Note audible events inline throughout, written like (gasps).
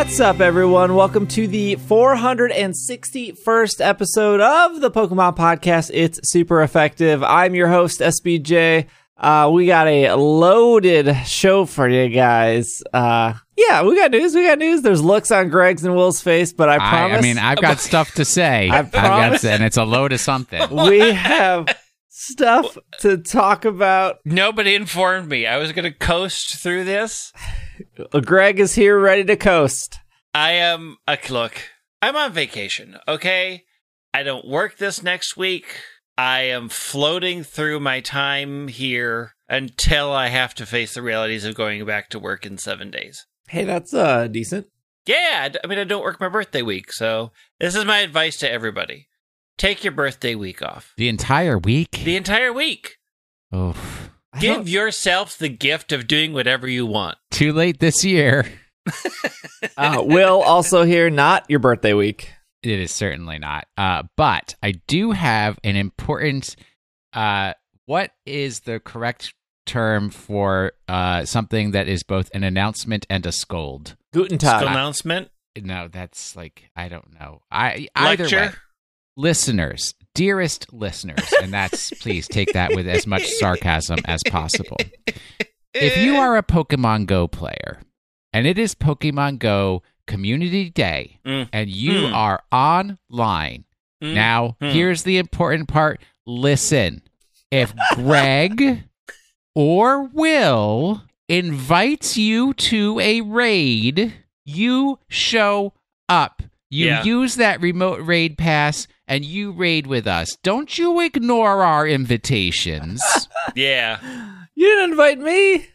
What's up, everyone? Welcome to the 461st episode of the Pokemon Podcast. It's super effective. I'm your host, SBJ. Uh, we got a loaded show for you guys. Uh, yeah, we got news. We got news. There's looks on Greg's and Will's face, but I promise. I, I mean, I've got stuff to say. (laughs) I I've got promise. and it's a load of something. (laughs) we have stuff to talk about. Nobody informed me. I was going to coast through this. Uh, Greg is here, ready to coast. I am a look. I'm on vacation. Okay, I don't work this next week. I am floating through my time here until I have to face the realities of going back to work in seven days. Hey, that's uh decent. Yeah, I mean, I don't work my birthday week, so this is my advice to everybody: take your birthday week off, The entire week? the entire week. Oof. I Give don't- yourself the gift of doing whatever you want. Too late this year. (laughs) uh, Will also here, not your birthday week. It is certainly not. Uh, but I do have an important. Uh, what is the correct term for uh, something that is both an announcement and a scold? Guten Tag. announcement, No, that's like I don't know. I either lecture. way, listeners, dearest listeners, and that's (laughs) please take that with as much sarcasm as possible. if you are a Pokemon Go player and it is Pokemon Go Community Day Mm. and you Mm. are online, Mm. now Mm. here's the important part listen. If Greg or Will invites you to a raid, you show up. You Yeah. use that remote raid pass and you raid with us. Don't you ignore our invitations. (laughs) yeah. You didn't invite me.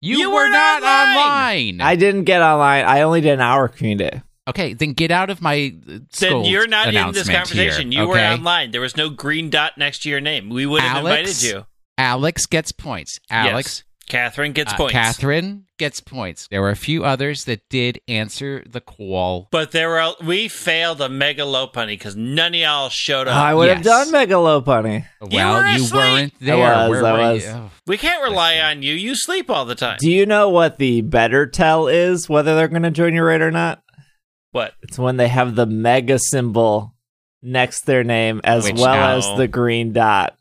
You, You were weren't online. online. I didn't get online. I only did an hour community day. okay, then get out of my uh, Then you're not in this conversation. here, you were online. There was no green dot next to your name. We would have Alex? invited you. Alex gets points. Alex, Catherine gets uh, points. Catherine gets points. There were a few others that did answer the call. But there were we failed a mega Lopunny because none of y'all showed up. I would have yes. done Megalopunny. Well, were you asleep. weren't there. was, Where I were was. you? Oh, we can't rely on you. You sleep all the time. Do you know what the better tell is whether they're going to join your raid or not? what? It's when they have the mega symbol next their name as Which well now- as the green dot.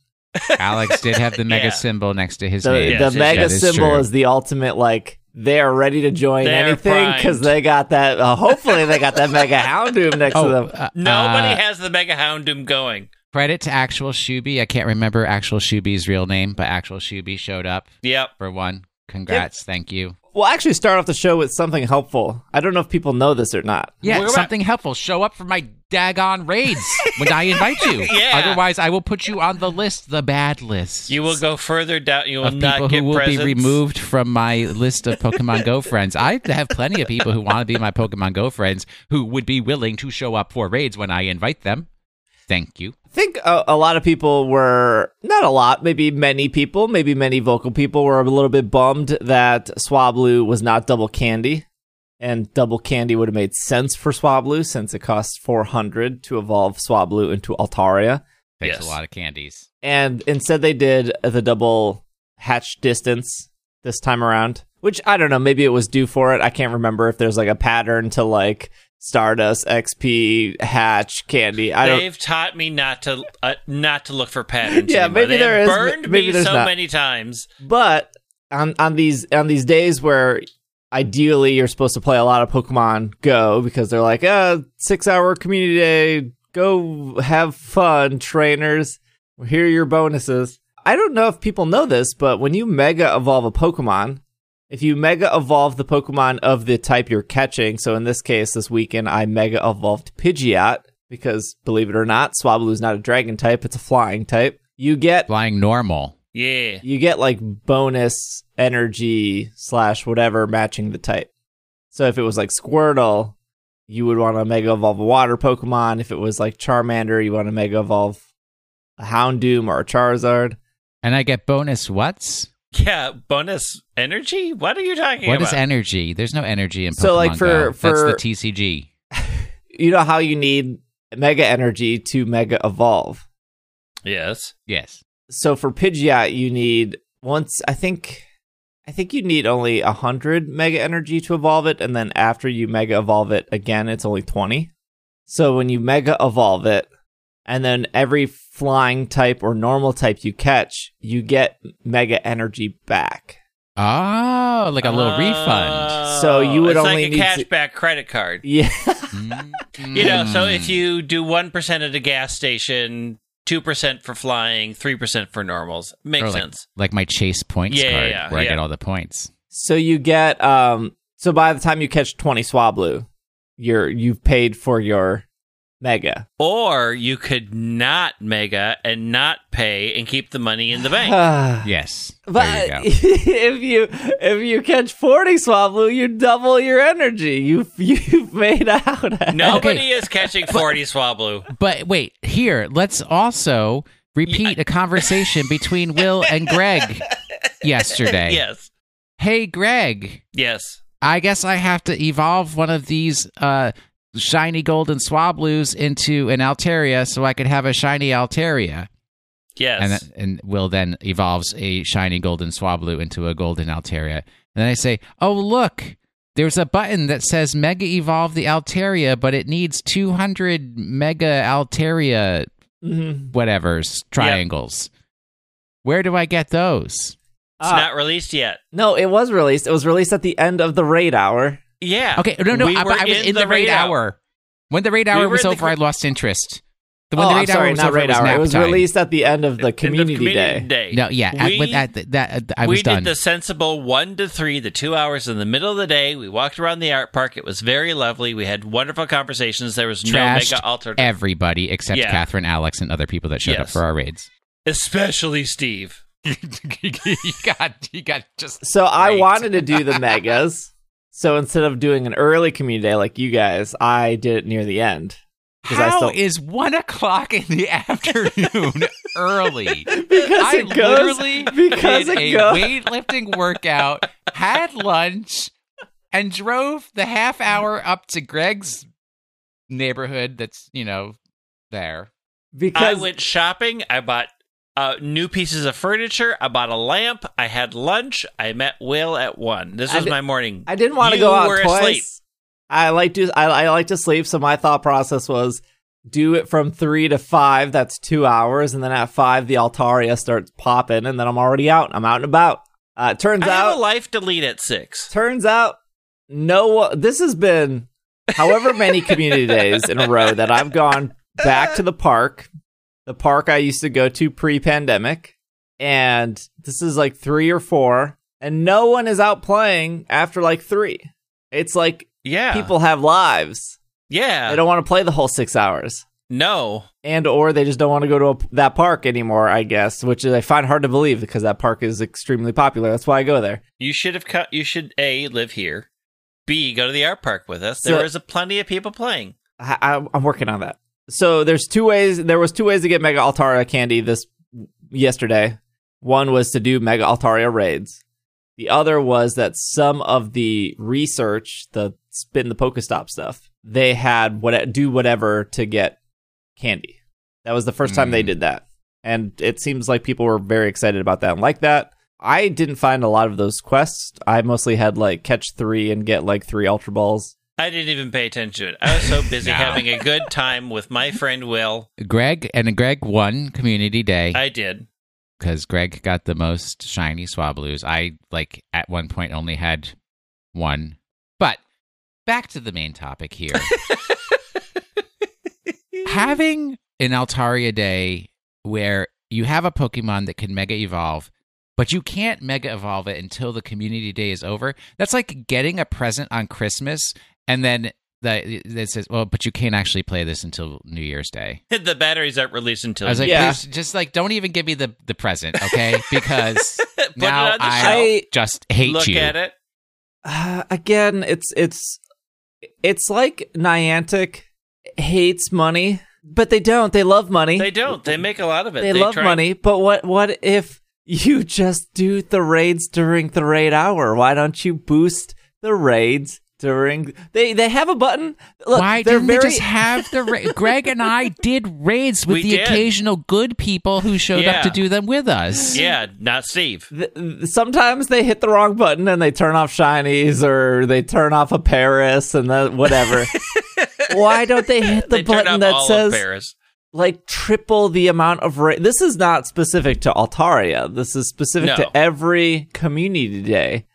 Alex (laughs) did have the mega Yeah. symbol next to his The, name. The yes, mega That is symbol true. is the ultimate like they are ready to join They're anything because they got that. Uh, hopefully, they got that mega Houndoom next to Oh, them. uh, Nobody uh, has the mega Houndoom going. credit to Actual Shuby. I can't remember Actual Shuby's real name, but Actual Shuby showed up Yep. for one. Congrats, thank you. We'll actually start off the show with something helpful. I don't know if people know this or not. Yeah, What about- something helpful. Show up for my daggone raids when I invite you. (laughs) Yeah. Otherwise, I will put you on the list, the bad list. You will go further down. You will of not people get who will presents. be removed from my list of Pokemon Go (laughs) friends. I have plenty of people who want to be my Pokemon Go friends who would be willing to show up for raids when I invite them. Thank you. I think a, a lot of people were not a lot, maybe many people, maybe many vocal people were a little bit bummed that Swablu was not double candy, and double candy would have made sense for Swablu since it costs four hundred to evolve Swablu into Altaria, Takes Yes. a lot of candies. and instead they did the double hatch distance this time around. Which I don't know, maybe it was due for it. I can't remember if there's like a pattern to like Stardust, XP, Hatch, Candy. I don't. They've taught me not to uh, not to look for patterns. (laughs) Yeah, anymore. maybe they there is, burned maybe me so not. many times. But on on these on these days where ideally you're supposed to play a lot of Pokemon Go because they're like, uh, six hour community day, go have fun, trainers. Here are your bonuses. I don't know if people know this, but when you mega evolve a Pokemon, if you mega evolve the Pokemon of the type you're catching, so in this case, this weekend I mega evolved Pidgeot because believe it or not, Swablu is not a dragon type; it's a flying type. You get Flying normal. Yeah. you get like bonus energy slash whatever matching the type. So if it was like Squirtle, you would want to mega evolve a water Pokemon. If it was like Charmander, you want to mega evolve a Houndoom or a Charizard. And I get bonus what's? Yeah, bonus energy? What are you talking What about? What is energy? There's no energy in Pokemon So, like, for- Go. for- That's the TCG. (laughs) You know how you need mega energy to mega evolve. yes. Yes. So for Pidgeot, you need once I think I think you need only 100 mega energy to evolve it, and then after you mega evolve it again, it's only 20. So when you mega evolve it, and then every flying type or normal type you catch, you get mega energy back. Oh, like a little refund. So you would it's only like a need to- credit card. (laughs) Yeah. You know, so if you do one percent at a gas station, two percent for flying, three percent for normals, makes like, sense. like my Chase points Yeah, yeah, card, yeah, where I get all the points. So you get um so by the time you catch 20 Swablu, you're you've paid for your mega. Or you could not mega and not pay and keep the money in the bank. (sighs) (sighs) Yes, But there you go. (laughs) if you if you catch 40 Swablu, you double your energy. You (laughs) you've made out. (laughs) Nobody is catching forty Swablu. But wait, here, let's also repeat a conversation between Will and Greg yesterday. Yes, Hey, Greg, yes. I guess I have to evolve one of these uh, shiny golden Swablu's into an Altaria so I could have a shiny Altaria. Yes. And, and Will then evolves a shiny golden Swablu into a golden Altaria. And then I say, oh, look, there's a button that says Mega Evolve the Altaria, but it needs 200 Mega Altaria Mhm. whatever's triangles. Where do I get those? it's Ah. not released yet. No, it was released. It was released at the end of the raid hour. Yeah. Okay, no, no, We I, I was in, the, raid hour. When the raid hour were was in the over, I lost interest. The, oh, when the oh, I'm sorry, hour was not over, raid it was hour. It was released at the end of the In community, community day. day. No, yeah, I, We- with that, that, that I we done. did the sensible one to three, the two hours in the middle of the day. We walked around the art park. It was very lovely. We had wonderful conversations. There was no mega altered, everybody except Yeah. Catherine, Alex, and other people that showed up for our raids. especially Steve. (laughs) you got, you got just. So I wanted to do the (laughs) megas. So instead of doing an early community day like you guys, I did it near the end. 'Cause I How still- is one o'clock in the (laughs) afternoon early? Because I it goes literally because did it a goes weightlifting workout, had lunch, and drove the half hour up to Greg's neighborhood. That's you know there. Because I went shopping. I bought uh, new pieces of furniture. I bought a lamp. I had lunch. I met Will at one. This was my morning. I didn't want to go out were twice. asleep. I like to I, I like to sleep, so my thought process was do it from three to five. That's two hours, and then at five the Altaria starts popping, and then I'm already out. I'm out and about. Uh, turns I have out a life to lead at six. turns out no this has been however many community (laughs) days in a row that I've gone back to the park, the park I used to go to pre-pandemic, and this is like 3 or 4 and no one is out playing after like 3. It's like Yeah. people have lives. Yeah. They don't want to play the whole 6 hours. no. And or they just don't want to go to a, that park anymore, I guess, which I find hard to believe because that park is extremely popular. That's why I go there. You should have cut. You should a live here. B go to the art park with us. So- There was a plenty of people playing. I, I, I'm working on that. So there's two ways. There was two ways to get Mega Altaria candy this yesterday. One was to do Mega Altaria raids. The other was that some of the research, the spin the Pokestop stuff, they had what do whatever to get candy. That was the first time they Mm. did that, and it seems like people were very excited about that and like that. I didn't find a lot of those quests. I mostly had like catch three and get like three Ultra Balls. I didn't even pay attention to it. I was so busy (laughs) No. having a good time with my friend Will. Greg and Greg won community day I did. because Greg got the most shiny Swablues. I like at one point only had one. But back to the main topic here. (laughs) Having an Altaria day where you have a Pokemon that can Mega Evolve, but you can't Mega Evolve it until the community day is over. That's like getting a present on Christmas and then that it says, "Well, but you can't actually play this until New Year's Day." (laughs) The batteries aren't released until I was like, Yeah. "Please, just like don't even give me the the present, okay? (laughs) Because now it on the I shelf. Just hate Look you." at it. Uh, again, it's it's it's like Niantic hates money, but they don't. They love money. They don't. They make a lot of it. They, love try- money, but what what if you just do the raids during the raid hour? Why don't you boost the raids during they they have a button. Look, Why didn't very they just have the ra- (laughs) Greg and I did raids with We the did. occasional good people who showed Yeah. up to do them with us. Yeah, not Steve. th- th- sometimes they hit the wrong button and they turn off shinies or they turn off a Paris and then whatever. (laughs) Why don't they hit the they button that says Paris. like triple the amount of ra- This is not specific to Altaria. This is specific No. to every community day.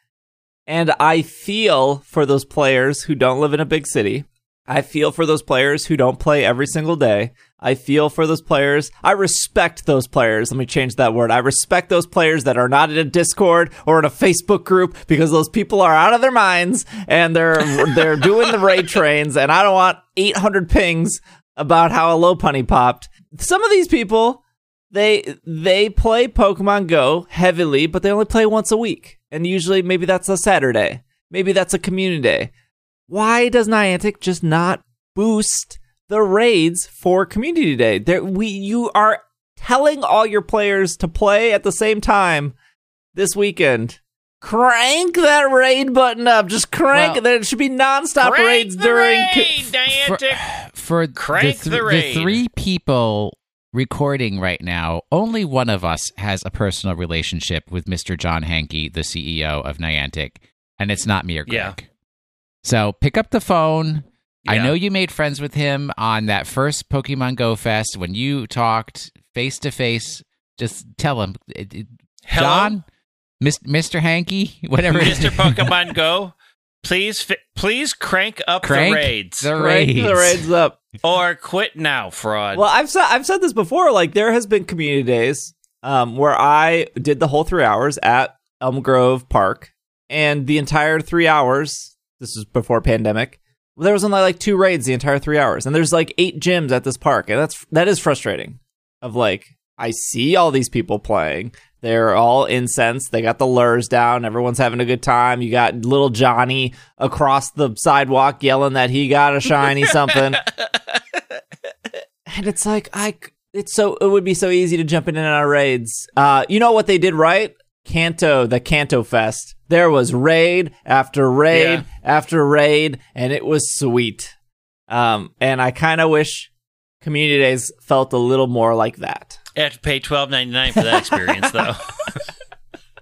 And I feel for those players who don't live in a big city. I feel for those players who don't play every single day. I feel for those players. I respect those players. Let me change that word. I respect those players that are not in a Discord or in a Facebook group because those people are out of their minds and they're (laughs) they're doing the raid trains and I don't want 800 pings about how a Lopunny popped. Some of these people they they play Pokemon Go heavily, but they only play once a week. And usually maybe that's a Saturday. Maybe that's a community day. Why does Niantic just not boost the raids for community day? There we you are telling all your players to play at the same time this weekend. Crank that raid button up. Just crank Well- it. There should be nonstop raids during raid, co- Niantic. For Crank the, the th- raid. the three people recording right now, only one of us has a personal relationship with Mr. John Hanke, the CEO of Niantic, and it's not me or Greg. Yeah. So pick up the phone. I know you made friends with him on that first Pokemon Go Fest when you talked face to face. Just tell him, Hello, John, Mr. Hanke, (laughs) whatever. Mr. Pokemon Go. Please, fi- please crank up Crank the raids, the crank the raids. raids up. (laughs) or quit now, fraud. Well, I've said I've said this before. Like there has been community days um, where I did the whole three hours at Elm Grove Park, and the entire three hours. This was before pandemic. There was only like two raids the entire three hours, and there's like eight gyms at this park, and that's that is frustrating. Of like, I see all these people playing. They're all incensed. They got the lures down. Everyone's having a good time. You got little Johnny across the sidewalk yelling that he got a shiny something and it's like I, it's so it would be so easy to jump in and out of raids. Uh, you know what they did right? Kanto, the Kanto Fest. There was raid after raid Yeah. after raid, and it was sweet. Um, and I kind of wish community days felt a little more like that. I have to pay twelve ninety nine for that experience, though.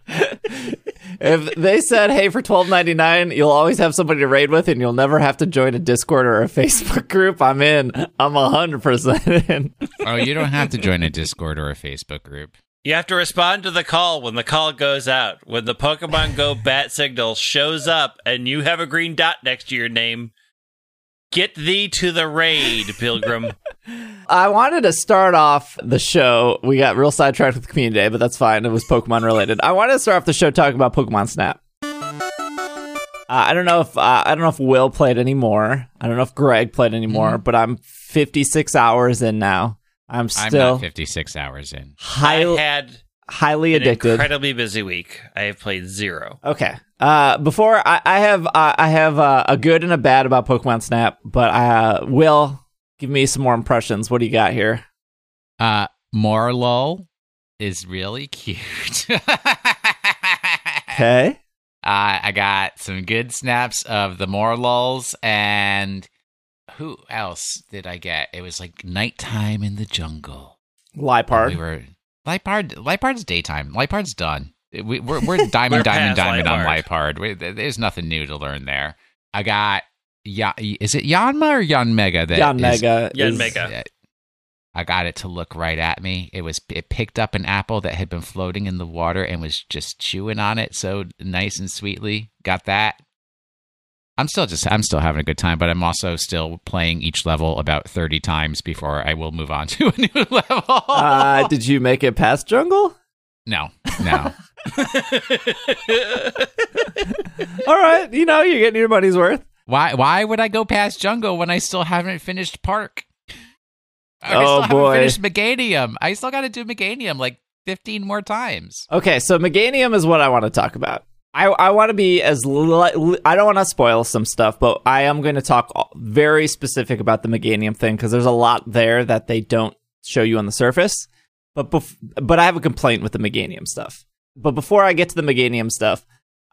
(laughs) If they said, "Hey, for twelve ninety nine, you'll always have somebody to raid with, and you'll never have to join a Discord or a (laughs) Facebook group," I'm in. I'm hundred percent in. oh, you don't have to join a Discord or a Facebook group. You have to respond to the call when the call goes out. When the Pokemon Go bat signal shows up and you have a green dot next to your name, get thee to the raid, Pilgrim. (laughs) I wanted to start off the show. We got real sidetracked with community day, but that's fine. It was Pokemon related. I wanted to start off the show talking about Pokemon Snap. Uh, I don't know if uh, I don't know if Will played anymore. I don't know if Greg played anymore, but I'm 56 hours in now. I'm I'm still not 56 hours in. high, I had highly an addicted. incredibly busy week. I have played zero. Okay. Uh, before I, I have uh, I have uh, a good and a bad about Pokemon Snap, but uh, Will give me some more impressions. What do you got here? Uh, Morelull is really cute. (laughs) Okay. Uh, I got some good snaps of the Morelulls and who else did I get? It was like nighttime in the jungle. Liepard. We were Liepard. Liepard's daytime. Liepard's done. We, we're we're (laughs) diamond, We're diamond, past diamond on Liepard. Liepard. We, there's nothing new to learn there. I got yeah. Is it Yanma or Yanmega? That Yanmega. Yan Mega. I got it to look right at me. It was it picked up an apple that had been floating in the water and was just chewing on it so nice and sweetly. Got that. I'm still just I'm still having a good time, but I'm also still playing each level about 30 times before I will move on (laughs) to a new level. Uh, did you make it past Jungle? no. No. (laughs) All right, you know you're getting your money's worth. Why why would I go past Jungle when I still haven't finished Park? I Oh, still haven't boy. finished Meganium. I still got to do Meganium like 15 more times. Okay, so Meganium is what I want to talk about. I, I want to be as li- I don't want to spoil some stuff, but I am going to talk very specific about the Meganium thing because there's a lot there that they don't show you on the surface. But bef- but I have a complaint with the Meganium stuff. But before I get to the Meganium stuff,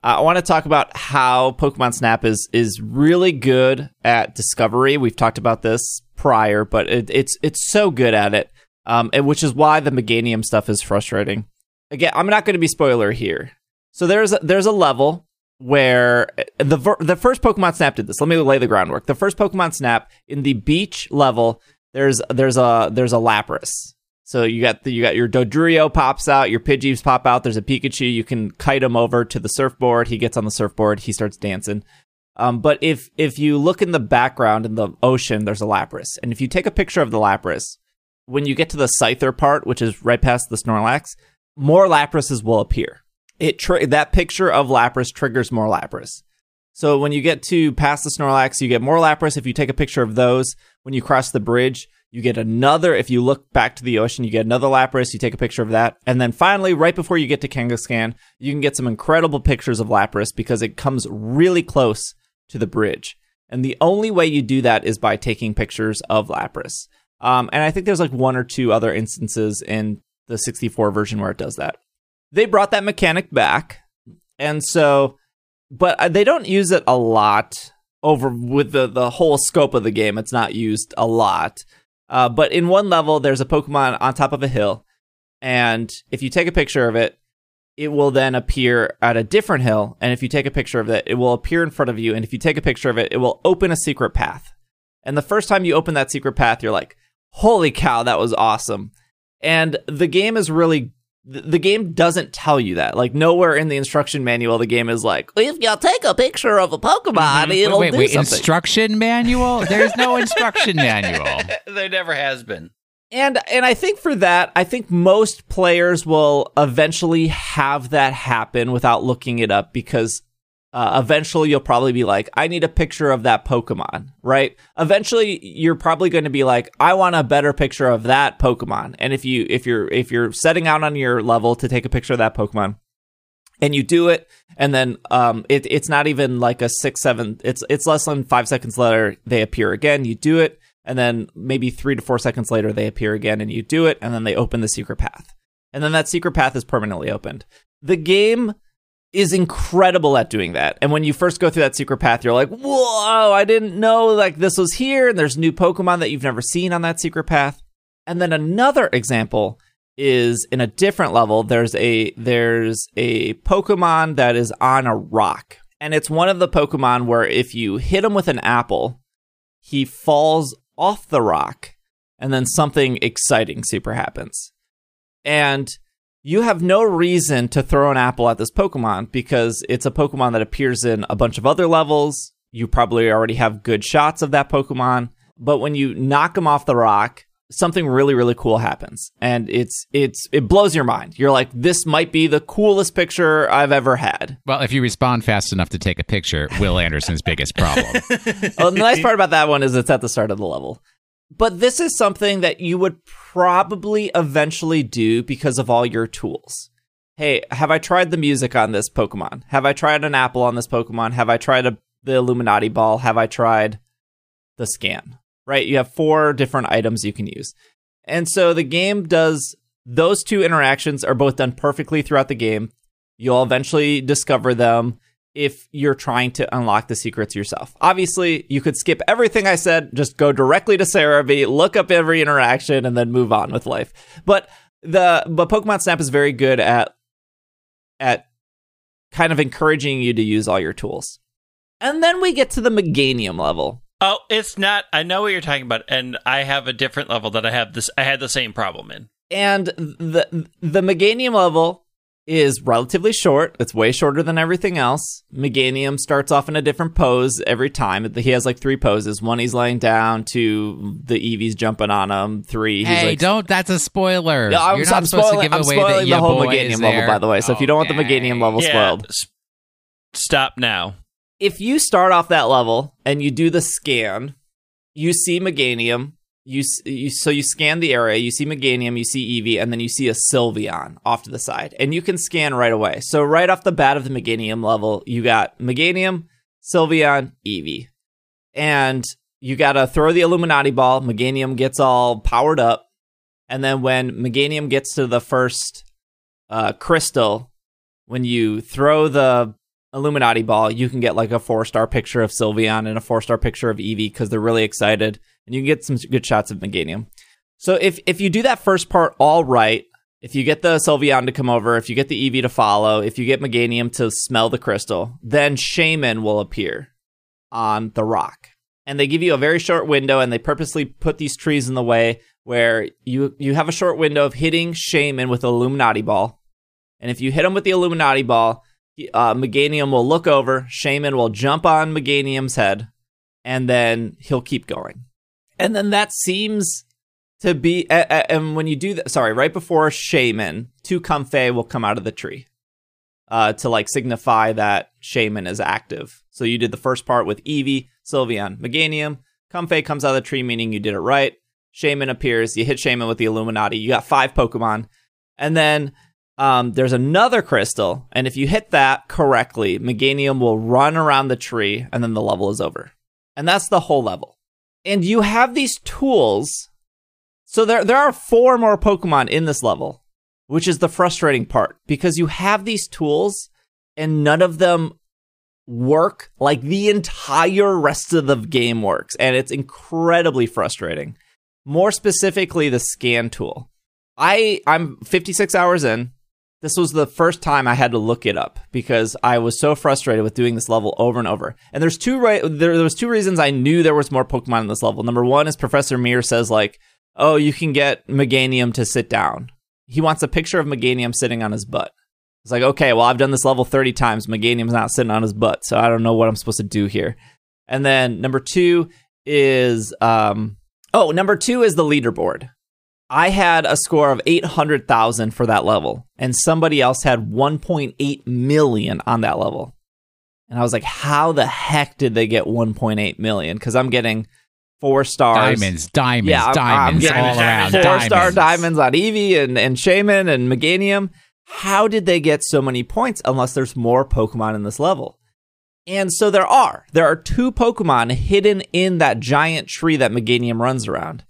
I want to talk about how Pokemon Snap is is really good at discovery. We've talked about this prior, but it, it's it's so good at it, um, and which is why the Meganium stuff is frustrating. Again, I'm not going to be spoiler here. So there's a, there's a level where the the first Pokemon Snap did this. Let me lay the groundwork. The first Pokemon Snap in the beach level, there's there's a there's a Lapras. So you got the, you got your Dodrio pops out, your Pidgeys pop out. There's a Pikachu. You can kite him over to the surfboard. He gets on the surfboard. He starts dancing. Um, but if if you look in the background in the ocean, there's a Lapras, and if you take a picture of the Lapras, when you get to the Scyther part, which is right past the Snorlax, more Laprases will appear it tri- that picture of Lapras triggers more Lapras. So when you get to past the Snorlax, you get more Lapras. If you take a picture of those, when you cross the bridge, you get another. If you look back to the ocean, you get another Lapras. You take a picture of that, and then finally, right before you get to Kangaskhan, you can get some incredible pictures of Lapras because it comes really close to the bridge. And the only way you do that is by taking pictures of Lapras. Um, and I think there's like one or two other instances in the 64 version where it does that they brought that mechanic back, and so, but uh, they don't use it a lot over with the the whole scope of the game. It's not used a lot. Uh, but in one level, there's a Pokemon on top of a hill, and if you take a picture of it, it will then appear at a different hill. And if you take a picture of it, it will appear in front of you. And if you take a picture of it, it will open a secret path. And the first time you open that secret path, you're like, holy cow, that was awesome. And the game is really the game doesn't tell you that. Like nowhere in the instruction manual, the game is like, if you take a picture of a Pokemon, mm-hmm. it'll wait, do wait, something. Instruction manual? There's no (laughs) instruction manual. there never has been. And and I think for that, I think most players will eventually have that happen without looking it up because uh, eventually you'll probably be like, I need a picture of that Pokemon, right? Eventually you're probably going to be like, I want a better picture of that Pokemon. And if you if you're if you're setting out on your level to take a picture of that Pokemon, and you do it, and then um, it, it's not even like a six seven. It's it's less than five seconds later they appear again. You do it, and then maybe three to four seconds later they appear again, and you do it, and then they open the secret path, and then that secret path is permanently opened. The game is incredible at doing that. And when you first go through that secret path, you're like, whoa, I didn't know like this was here. And there's new Pokemon that you've never seen on that secret path. And then another example is in a different level. There's a there's a Pokemon that is on a rock. And it's one of the Pokemon where if you hit him with an apple, he falls off the rock and then something exciting super happens. And you have no reason to throw an apple at this Pokemon because it's a Pokemon that appears in a bunch of other levels. You probably already have good shots of that Pokemon, but when you knock him off the rock, something really really cool happens and it's it's it blows your mind. You're like this might be the coolest picture I've ever had. Well, if you respond fast enough to take a picture, Will Anderson's biggest problem. (laughs) well, the nice part about that one is it's at the start of the level. But this is something that you would probably eventually do because of all your tools. Hey, have I tried the music on this Pokemon? Have I tried an apple on this Pokemon? Have I tried a, the Illuminati ball? Have I tried the scan? Right? You have four different items you can use. And so the game does those two interactions are both done perfectly throughout the game. You'll eventually discover them if you're trying to unlock the secrets yourself. Obviously, you could skip everything I said, just go directly to Serebii, look up every interaction, and then move on with life. But the but Pokemon Snap is very good at at kind of encouraging you to use all your tools. And then we get to the Meganium level. Oh, it's not. I know what you're talking about, and I have a different level that I have this. I had the same problem in. And the the Meganium level is relatively short. It's way shorter than everything else. Meganium starts off in a different pose every time. He has like three poses. One, he's laying down. Two, the Eevee's jumping on him. Three, hey, like, don't. That's a spoiler. Yeah, I'm, You're not I'm supposed spoiling, to give I'm away spoiling that the whole Meganium level, there. by the way. So if you don't want the Meganium level Yeah, spoiled, s- stop now. if you start off that level and you do the scan, you see Meganium. You, you so you scan the area, you see Meganium, you see Eevee, and then you see a Sylveon off to the side, and you can scan right away. So right off the bat of the Meganium level, you got Meganium, Sylveon, Eevee, and you gotta throw the Illuminati ball. Meganium gets all powered up, and then when Meganium gets to the first uh, crystal, when you throw the Illuminati ball, you can get like a four star picture of Sylveon and a four star picture of Eevee because they're really excited, and you can get some good shots of Meganium. So if if you do that first part all right, if you get the Sylveon to come over, if you get the Eevee to follow, if you get Meganium to smell the crystal, then Shaymin will appear on the rock. And they give you a very short window, and they purposely put these trees in the way where you you have a short window of hitting Shaymin with the Illuminati ball. And if you hit him with the Illuminati ball, uh, Meganium will look over, Shaymin will jump on Meganium's head, and then he'll keep going. And then that seems to be, and when you do that, sorry, right before Shaymin two Comfey will come out of the tree uh, to like signify that Shaymin is active. So you did the first part with Eevee, Sylveon, Meganium. Comfey comes out of the tree, meaning you did it right. Shaymin appears, you hit Shaymin with the Illuminati. You got five Pokemon. And then um, there's another crystal, and if you hit that correctly, Meganium will run around the tree, and then the level is over. And that's the whole level. And you have these tools. So there, there are four more Pokemon in this level, which is the frustrating part because you have these tools, and none of them work like the entire rest of the game works, and it's incredibly frustrating. More specifically, the scan tool. I I'm 56 hours in. This was the first time I had to look it up because I was so frustrated with doing this level over and over. And there's two right there, there was two reasons I knew there was more Pokemon in this level. Number one is Professor Mirror says like, "Oh, you can get Meganium to sit down." He wants a picture of Meganium sitting on his butt. It's like, okay, well, I've done this level 30 times. Meganium's not sitting on his butt, so I don't know what I'm supposed to do here. And then number two is, um, oh, number two is the leaderboard. I had a score of 800,000 for that level, and somebody else had 1.8 million on that level. And I was like, how the heck did they get 1.8 million? Because I'm getting four stars. Diamonds, diamonds, yeah, diamonds I'm all around. Four diamonds. star diamonds on Eevee and, and Shaymin and Meganium. How did they get so many points unless there's more Pokemon in this level? And so there are. There are two Pokemon hidden in that giant tree that Meganium runs around.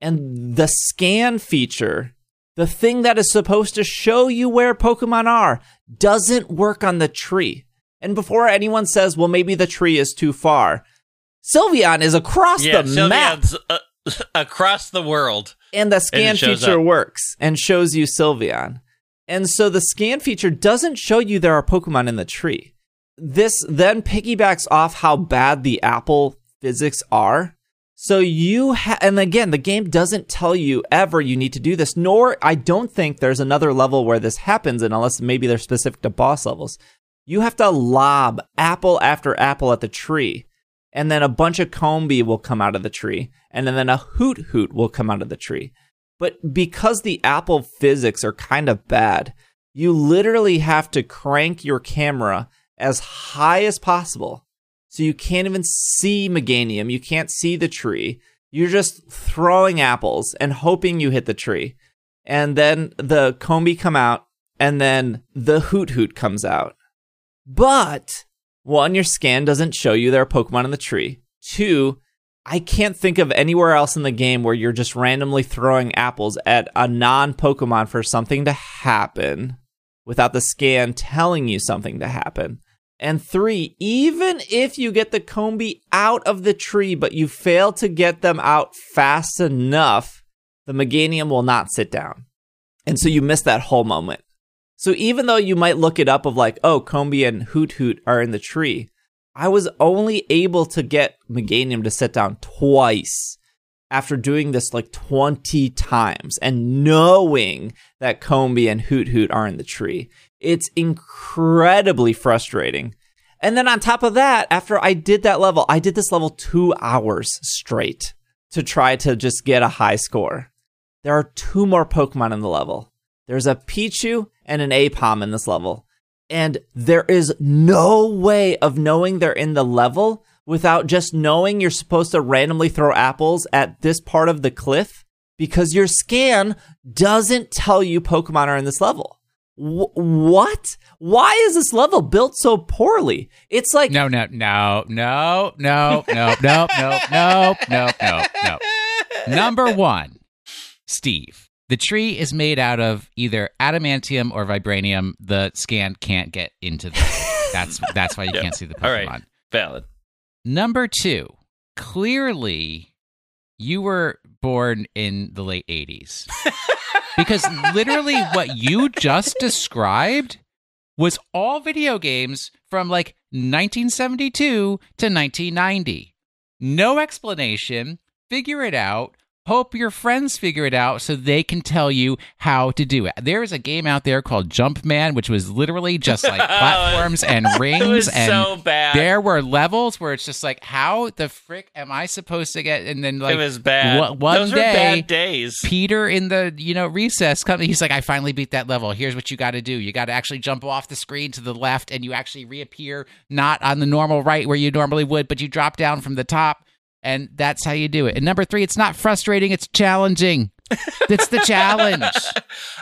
And the scan feature, the thing that is supposed to show you where Pokemon are, doesn't work on the tree. And before anyone says, well, maybe the tree is too far, Sylveon is across yeah, the Sylveon's, map. Uh, (laughs) across the world. And the scan and feature up. works and shows you Sylveon. And so the scan feature doesn't show you there are Pokemon in the tree. This then piggybacks off how bad the Apple physics are so you ha- and again, the game doesn't tell you ever you need to do this. Nor I don't think there's another level where this happens, and unless maybe they're specific to boss levels, you have to lob apple after apple at the tree, and then a bunch of Combee will come out of the tree, and then a Hoot Hoot will come out of the tree. But because the apple physics are kind of bad, you literally have to crank your camera as high as possible so you can't even see Meganium. You can't see the tree. You're just throwing apples and hoping you hit the tree. And then the Combee come out, and then the Hoothoot comes out. But one, your scan doesn't show you there are Pokemon in the tree. Two, I can't think of anywhere else in the game where you're just randomly throwing apples at a non Pokemon for something to happen without the scan telling you something to happen. And three, even if you get the Combee out of the tree, but you fail to get them out fast enough, the Meganium will not sit down. And so you miss that whole moment. So even though you might look it up of like, oh, Combee and Hoothoot are in the tree, I was only able to get Meganium to sit down twice after doing this like 20 times and knowing that combi and Hoothoot are in the tree. It's incredibly frustrating. And then on top of that, after I did that level, I did this level two hours straight to try to just get a high score. There are two more Pokemon in the level. There's a Pichu and an Aipom in this level. And there is no way of knowing they're in the level without just knowing you're supposed to randomly throw apples at this part of the cliff because your scan doesn't tell you Pokemon are in this level what? Why is this level built so poorly? It's like no, no, no, no, no, no, no, no, no, no, no, no. Number one, Steve. The tree is made out of either adamantium or vibranium. The scan can't get into the. that's that's why you Yep. can't see the Pokemon. All right. Valid. Number two, clearly you were born in the late 80s. because literally what you just described was all video games from like 1972 to 1990. No explanation. Figure it out. Hope your friends figure it out so they can tell you how to do it. There is a game out there called Jumpman, which was literally just like (laughs) platforms and (laughs) rings It was and so bad. there were levels where it's just like, how the frick am I supposed to get? And then like it was bad. one- one Those were day- bad days. Peter in the you know recess company, He's like, I finally beat that level. Here's what you got to do. You got to actually jump off the screen to the left, and you actually reappear not on the normal right where you normally would, but you drop down from the top, and that's how you do it. And number three, it's not frustrating. It's challenging. That's the challenge. (laughs)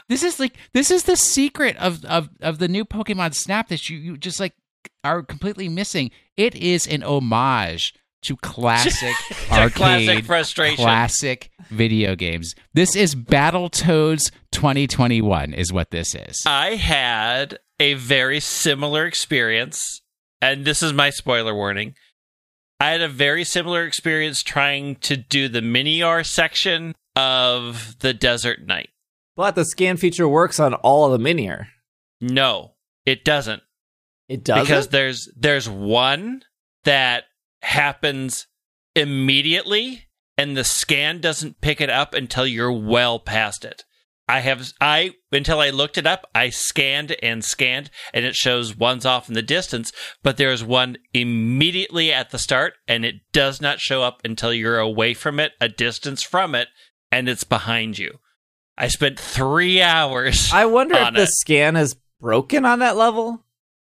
This is like this is the secret of of of the new Pokemon Snap that you you just like are completely missing. It is an homage to classic (laughs) arcade classic frustration. classic video games. This is Battletoads 2021 is what this is. I had a very similar experience, and this is my spoiler warning. I had a very similar experience trying to do the Minior section of the Desert Knight. But the scan feature works on all of the Minior. No, it doesn't. It does because there's there's one that happens immediately and the scan doesn't pick it up until you're well past it. I have I until I looked it up, I scanned and scanned and it shows one's off in the distance, but there's one immediately at the start and it does not show up until you're away from it, a distance from it, and it's behind you. I spent 3 hours. I wonder if the it. scan is broken on that level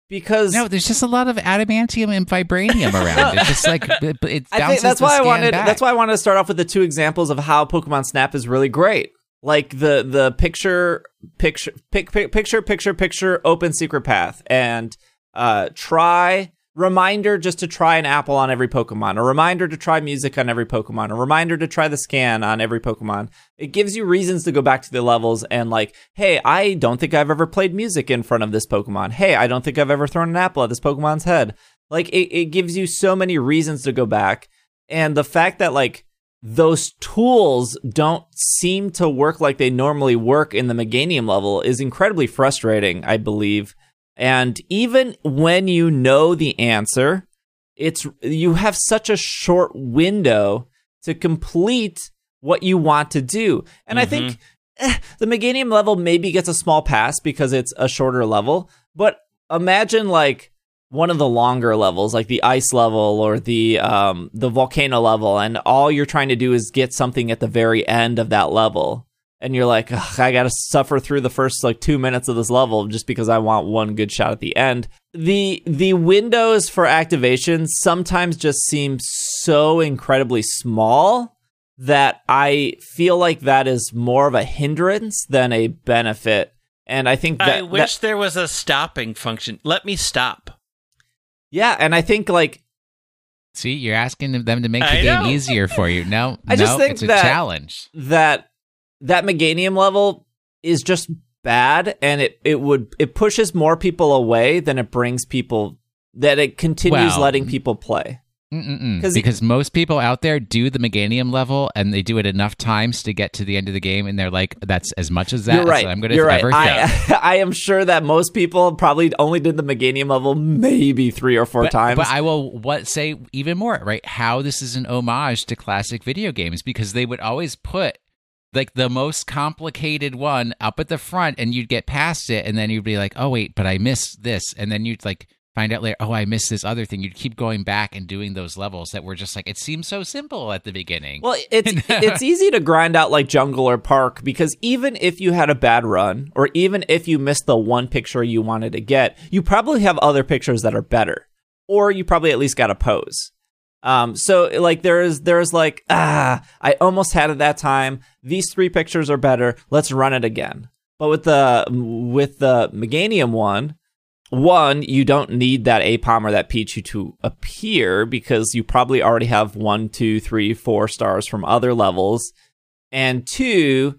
because No, there's just a lot of adamantium and vibranium around. (laughs) It's just like it, it I think that's the why I wanted. back. That's why I wanted to start off with the two examples of how Pokemon Snap is really great. Like the the picture picture pic, pic, picture picture picture open secret path and uh try reminder just to try an apple on every Pokemon, a reminder to try music on every Pokemon, a reminder to try the scan on every Pokemon. It gives you reasons to go back to the levels and like, hey, I don't think I've ever played music in front of this Pokemon. Hey, I don't think I've ever thrown an apple at this Pokemon's head. Like it, it gives you so many reasons to go back. And the fact that like those tools don't seem to work like they normally work in the Meganium level is incredibly frustrating, I believe. And even when you know the answer, it's you have such a short window to complete what you want to do. And I think eh, the Meganium level maybe gets a small pass because it's a shorter level, but imagine like one of the longer levels, like the ice level or the um, the volcano level, and all you're trying to do is get something at the very end of that level, and you're like, I got to suffer through the first like two minutes of this level just because I want one good shot at the end. the The windows for activation sometimes just seem so incredibly small that I feel like that is more of a hindrance than a benefit. And I think that, I that- wish there was a stopping function. Let me stop. Yeah, and I think like See, you're asking them to make the I game know. easier for you. No, (laughs) I just no, think it's a that- challenge. that that Meganium level is just bad and it, it would it pushes more people away than it brings people that it continues Well, letting people play. Because most people out there do the Meganium level and they do it enough times to get to the end of the game, and they're like, "That's as much as that." You're right. I'm going to You're right. ever I. (laughs) I am sure that most people probably only did the Meganium level maybe three or four but, times. But I will what say even more, right? How this is an homage to classic video games because they would always put like the most complicated one up at the front and you'd get past it and then you'd be like, "Oh wait, but I missed this." And then you'd like find out later, "Oh, I missed this other thing." You'd keep going back and doing those levels that were just like it seems so simple at the beginning. Well, it's (laughs) it's easy to grind out like jungle or park because even if you had a bad run or even if you missed the one picture you wanted to get, you probably have other pictures that are better, or you probably at least got a pose. Um, so like there is there's like ah, I almost had it that time. These three pictures are better. Let's run it again. But with the with the Meganium one, one, you don't need that Aipom or that Pichu to appear because you probably already have one, two, three, four stars from other levels. And two,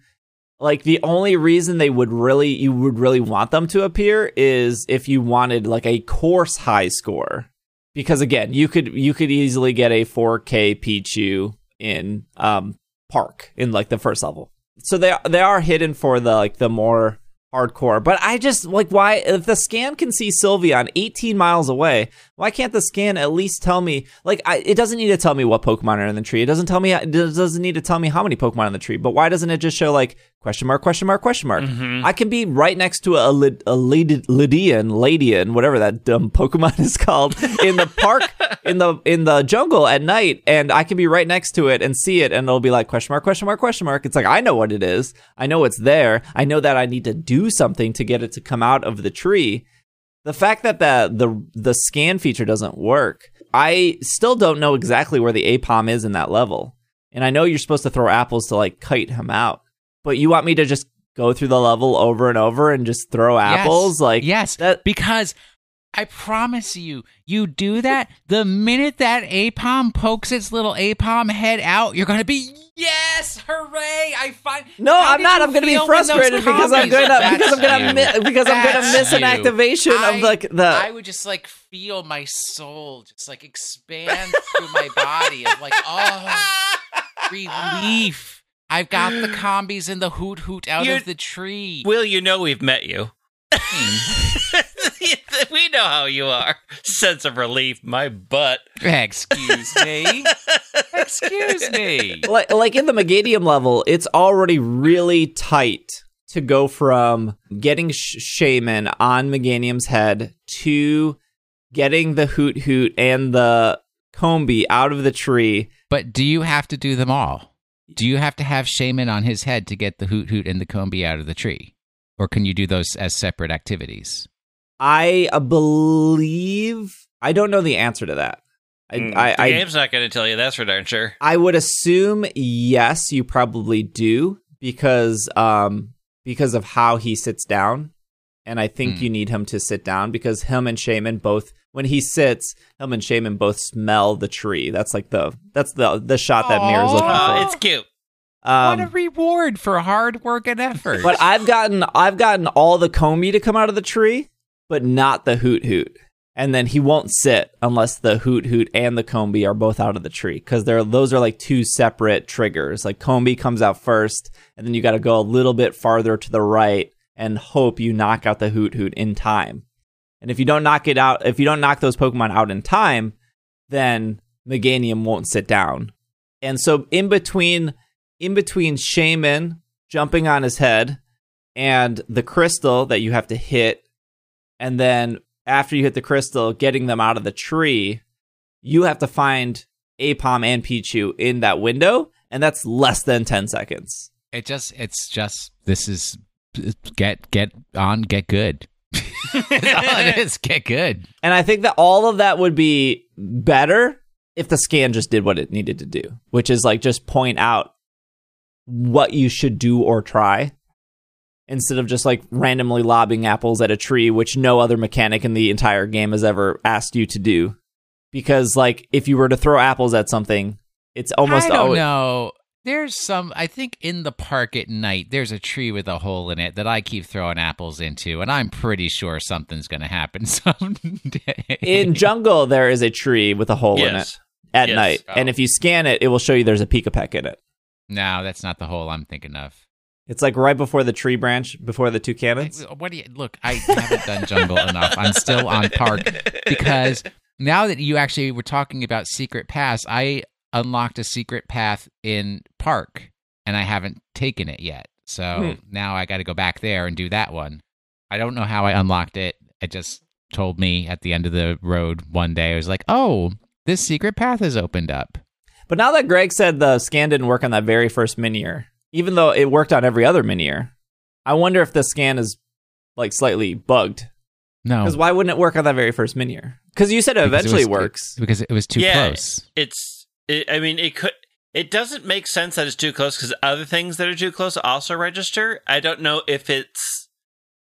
like the only reason they would really you would really want them to appear is if you wanted like a course high score. Because again, you could you could easily get a 4K Pichu in um park in like the first level. So they they are hidden for the like the more hardcore. But I just like why if the scan can see Sylveon 18 miles away, why can't the scan at least tell me like I, it doesn't need to tell me what Pokemon are in the tree. It doesn't tell me it doesn't need to tell me how many Pokemon in the tree. But why doesn't it just show like question mark question mark question mark? Mhm. I can be right next to a, a Lyd- Lydian, Ladian, whatever that dumb Pokemon (laughs) is called, in the park, (laughs) in the in the jungle at night, and I can be right next to it and see it, and it'll be like question mark, question mark, question mark. It's like I know what it is. I know it's there. I know that I need to do something to get it to come out of the tree. The fact that the the the scan feature doesn't work, I still don't know exactly where the Aipom is in that level. And I know you're supposed to throw apples to like kite him out, but you want me to just go through the level over and over and just throw apples? Like yes, that because I promise you, you do that the minute that Aipom pokes its little Aipom head out, you're gonna be yes, hooray! I find No, How I'm not. I'm going to be feel when those frustrated because I'm going to because I'm you. mi- because I'm That's miss an activation I- of like the I would just like feel my soul just like expand through my body of like oh (laughs) relief. I've got the (gasps) Combees and the Hoothoot out You- of the tree. Will, you know we've met you. (laughs) we know how you are. Sense of relief, my butt. Excuse me. (laughs) Excuse me. like like in the Meganium level, it's already really tight to go from getting Sh- Shaymin on Meganium's head to getting the Hoothoot and the Combee out of the tree. But do you have to do them all? Do you have to have Shaymin on his head to get the Hoothoot and the Combee out of the tree? Or can you do those as separate activities? I uh, believe I don't know the answer to that. I, Mm, I, the I game's not going to tell you. That's for darn sure. I would assume yes, you probably do because um because of how he sits down. And I think Hmm. you need him to sit down because him and Shaymin both when he sits, him and Shaymin both smell the tree. That's like the that's the the shot that Mirror's looking Uh, for. it's cute. what a Um, reward for hard work and effort. but I've gotten I've gotten all the Combee to come out of the tree, but not the Hoothoot. And then he won't sit unless the Hoothoot and the Combee are both out of the tree because they're those are like two separate triggers. Like Combee comes out first, and then you got to go a little bit farther to the right and hope you knock out the Hoothoot in time. And if you don't knock it out, if you don't knock those Pokemon out in time, then Meganium won't sit down. And so in between in between Shaymin jumping on his head and the crystal that you have to hit, and then after you hit the crystal, getting them out of the tree, you have to find Aipom and Pichu in that window, and that's less than 10 seconds. it just it's just this is get get on get good. It is. (laughs) Get good. And I think that all of that would be better if the scan just did what it needed to do, which is like just point out what you should do or try instead of just like randomly lobbing apples at a tree, which no other mechanic in the entire game has ever asked you to do. Because like if you were to throw apples at something, it's almost I don't always know. There's some. I think in the park at night, there's a tree with a hole in it that I keep throwing apples into, and I'm pretty sure something's going to happen (laughs) someday. in jungle there is a tree with a hole in it at Yes. night. Oh. And if you scan it, it will show you there's a Pika in it. no, that's not the hole I'm thinking of. It's like right before the tree branch, before the two cannons. What do you look? I haven't done jungle enough. I'm still on park because now that you actually were talking about secret paths, I unlocked a secret path in park and I haven't taken it yet. So Hmm. now I got to go back there and do that one. I don't know how I unlocked it. It just told me at the end of the road one day. I was like, "Oh, this secret path has opened up." But now that Greg said the scan didn't work on that very first Minior, even though it worked on every other Minior, I wonder if the scan is like slightly bugged. No, Because why wouldn't it work on that very first Minior? Because you said it because eventually was- works. because it was too Yeah. close. It's. It, I mean, it could. It doesn't make sense that it's too close because other things that are too close also register. I don't know if it's.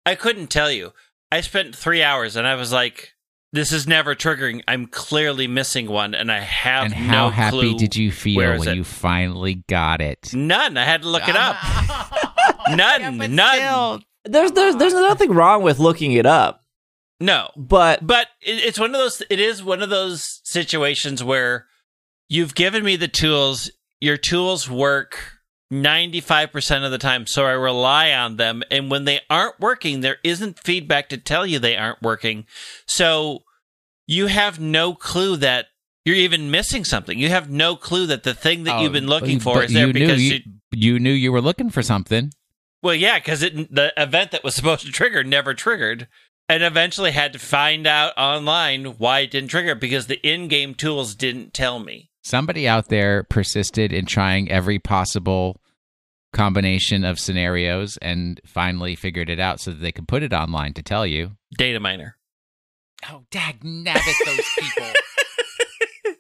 I couldn't tell you. I spent three hours and I was like, "This is never triggering. I'm clearly missing one, and I have And how no happy clue did you feel when it. you finally got it? None. I had to look it up. (laughs) None. but none. still, There's there's there's nothing wrong with looking it up, No. but But it, it's one of those. It is one of those situations where you've given me the tools. Your tools work ninety five percent of the time, so I rely on them. And when they aren't working, there isn't feedback to tell you they aren't working. So you have no clue that you're even missing something. You have no clue that the thing that Oh, you've been looking for is there because you, you, you knew you were looking for something. well, yeah, because the event that was supposed to trigger never triggered, and eventually had to find out online why it didn't trigger because the in-game tools didn't tell me. Somebody out there persisted in trying every possible combination of scenarios and finally figured it out so that they could put it online to tell you. Data miner. Oh, dag nabbit, those people. (laughs)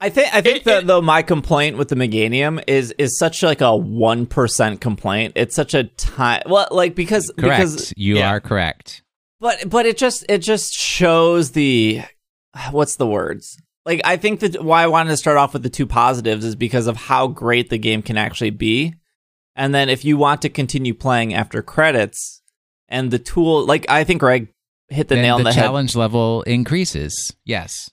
I think I think It- that it- though my complaint with the Meganium is is such like a one percent complaint. It's such a time well like because correct. because you yeah. are correct. but but it just it just shows the what's the words like I think that why I wanted to start off with the two positives is because of how great the game can actually be, and then if you want to continue playing after credits and the tool like I think Greg hit the Then nail on the the head challenge level increases. Yes.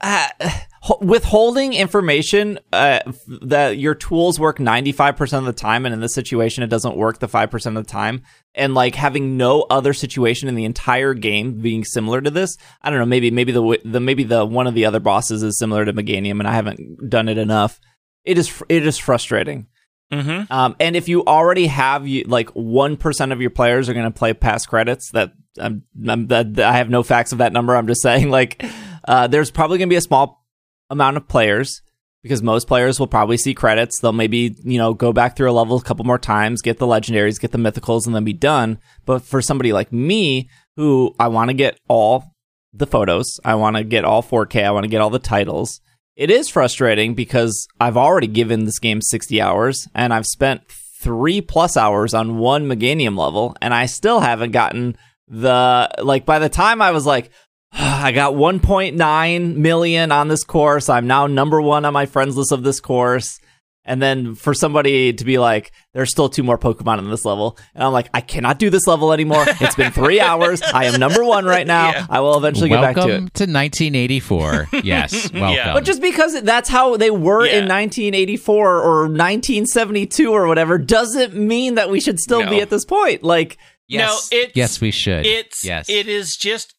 Uh, (sighs) withholding information uh, that your tools work 95% of the time and in this situation it doesn't work the 5% of the time and like having no other situation in the entire game being similar to this i don't know maybe maybe the the maybe the one of the other bosses is similar to meganium and i haven't done it enough it is it is frustrating Mm-hmm. um, and if you already have you like one percent of your players are going to play past credits, that I'm, I'm that I have no facts of that number. I'm just saying like uh, there's probably going to be a small amount of players because most players will probably see credits. They'll maybe you know go back through a level a couple more times, get the legendaries, get the mythicals, and then be done. But for somebody like me, who I want to get all the photos, I want to get all 4K, I want to get all the titles it is frustrating because I've already given this game 60 hours and I've spent three plus hours on one Meganium level and I still haven't gotten the, like, by the time I was like, (sighs) I got 1.9 million on this course. I'm now number one on my friends list of this course. And then for somebody to be like, there's still two more Pokemon in this level. And I'm like, I cannot do this level anymore. (laughs) It's been three hours. I am number one right now. Yeah. I will eventually get back to it. welcome to, 1984. (laughs) Yes, welcome. But just because that's how they were in 1984 or 1972 or whatever doesn't mean that we should still No. be at this point. Like, yes, No, it's- yes, we should. It's yes. it is just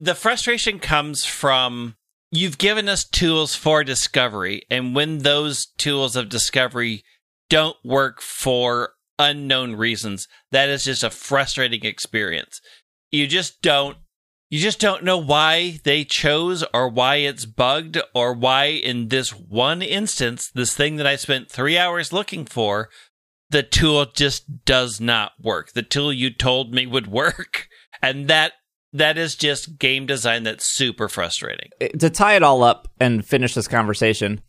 the frustration comes from you've given us tools for discovery and when those tools of discovery don't work for unknown reasons that is just a frustrating experience. You just don't you just don't know why they chose or why it's bugged or why in this one instance this thing that i spent 3 hours looking for the tool just does not work. The tool you told me would work (laughs) and that that is just game design that's super frustrating to tie it all up and finish this conversation,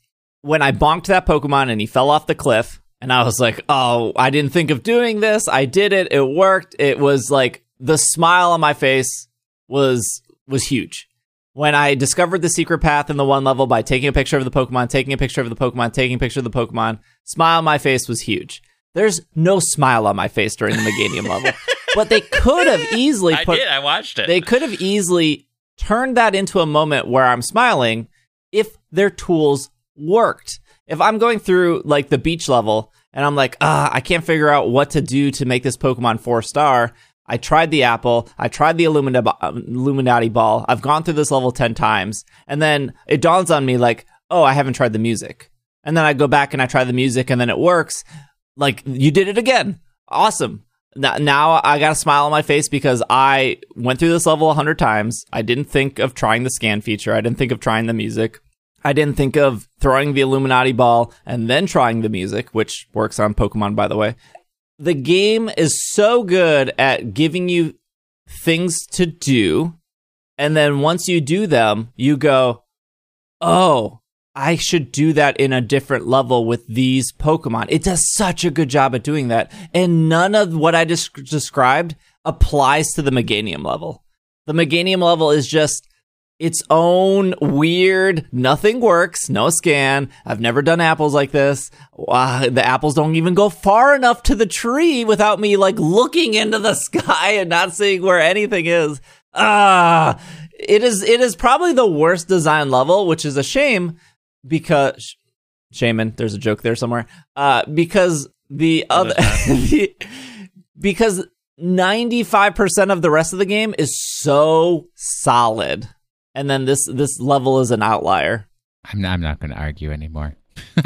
when I bonked that Pokemon and he fell off the cliff, and I was like, oh, I didn't think of doing this. I did it. It worked. It was like the smile on my face was was huge. When I discovered the secret path in the one level by taking a picture of the Pokemon, taking a picture of the Pokemon, taking a picture of the Pokemon, smile on my face was huge. There's no smile on my face during the Meganium level, (laughs) but they could have easily i did i watched it they could have easily turned that into a moment where I'm smiling if their tools worked. If I'm going through like the beach level and I'm like, ah, I can't figure out what to do to make this Pokemon four star. I tried the apple. I tried the Illumina- Illuminati ball. I've gone through this level 10 times. And then it dawns on me like, oh, I haven't tried the music. And then I go back and I try the music and then it works. Like, you did it again. Awesome. Now, I got a smile on my face because I went through this level a hundred times. I didn't think of trying the scan feature. I didn't think of trying the music. I didn't think of throwing the Illuminati ball and then trying the music, which works on Pokemon, by the way. The game is so good at giving you things to do. And then once you do them, you go, oh, I should do that in a different level with these Pokemon. It does such a good job at doing that. And none of what I just described applies to the Meganium level. The Meganium level is just its own weird, nothing works, no scan. I've never done apples like this. Uh, the apples don't even go far enough to the tree without me like looking into the (laughs) sky and not seeing where anything is. Ah, it is, it is probably the worst design level, which is a shame because Shaymin, there's a joke there somewhere. Uh, because the other, (laughs) the, because 95% of the rest of the game is so solid. And then this this level is an outlier. I'm not, I'm not going to argue anymore. (laughs) (laughs)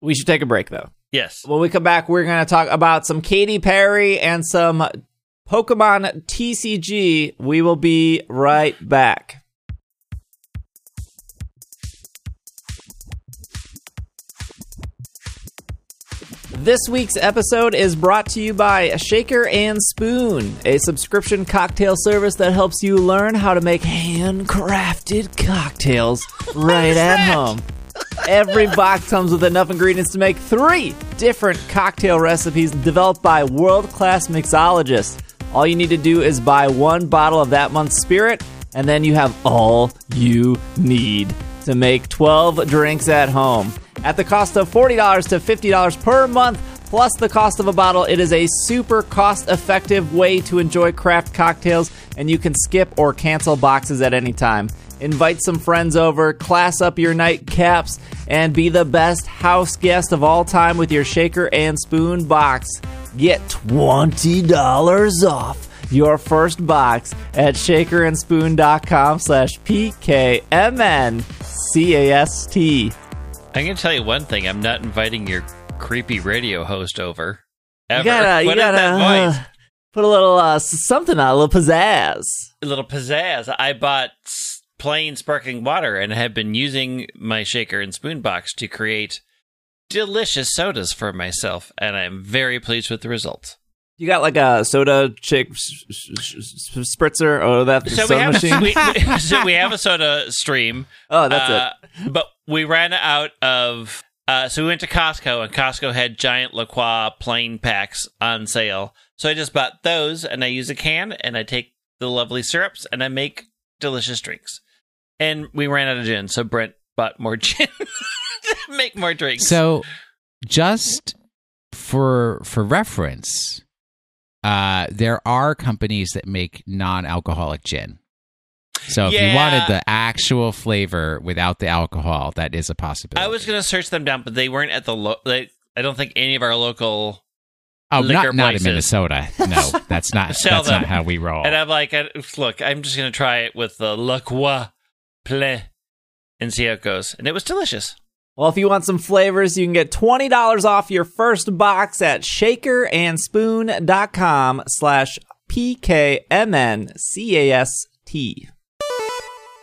We should take a break though. yes. When we come back, we're going to talk about some Katy Perry and some Pokemon TCG. We will be right back. This week's episode is brought to you by Shaker and Spoon, a subscription cocktail service that helps you learn how to make handcrafted cocktails (laughs) right at home. Every box comes with enough ingredients to make three different cocktail recipes developed by world class mixologists. All you need to do is buy one bottle of that month's spirit, and then you have all you need to make 12 drinks at home. At the cost of $40 to $50 per month, plus the cost of a bottle, it is a super cost effective way to enjoy craft cocktails, and you can skip or cancel boxes at any time. Invite some friends over, class up your nightcaps, and be the best house guest of all time with your shaker and spoon box. Get $20 off your first box at shakerandspoon.com slash PKMNCAST. I'm going to tell you one thing. I'm not inviting your creepy radio host over. Ever. You gotta, you gotta that uh, put a little uh, something on, a little pizzazz. A little pizzazz. I bought plain sparkling water and have been using my shaker and spoon box to create delicious sodas for myself, and I'm very pleased with the results. You got like a soda chick spritzer or that So we soda have machine? a we, (laughs) so we have a soda stream. oh, that's Uh, But we ran out of. Uh, so we went to Costco, and Costco had giant La Croix plain packs on sale. So I just bought those, and I use a can, and I take the lovely syrups, and I make delicious drinks. And we ran out of gin, so Brent bought more (laughs) gin to make more drinks. So, just for for reference, uh, there are companies that make non-alcoholic gin. So, if you wanted the actual flavor without the alcohol, that is a possibility. I was going to search them down, but they weren't at the. Lo- they, I don't think any of our local. oh, not, not in. Minnesota. No, (laughs) that's not that's them. not how we roll. And I'm like, I, look, I'm just going to try it with the La Croix Plein and see how it goes. And it was delicious. Well, if you want some flavors, you can get $20 off your first box at shakerandspoon.com slash P-K-M-N-C-A-S-T.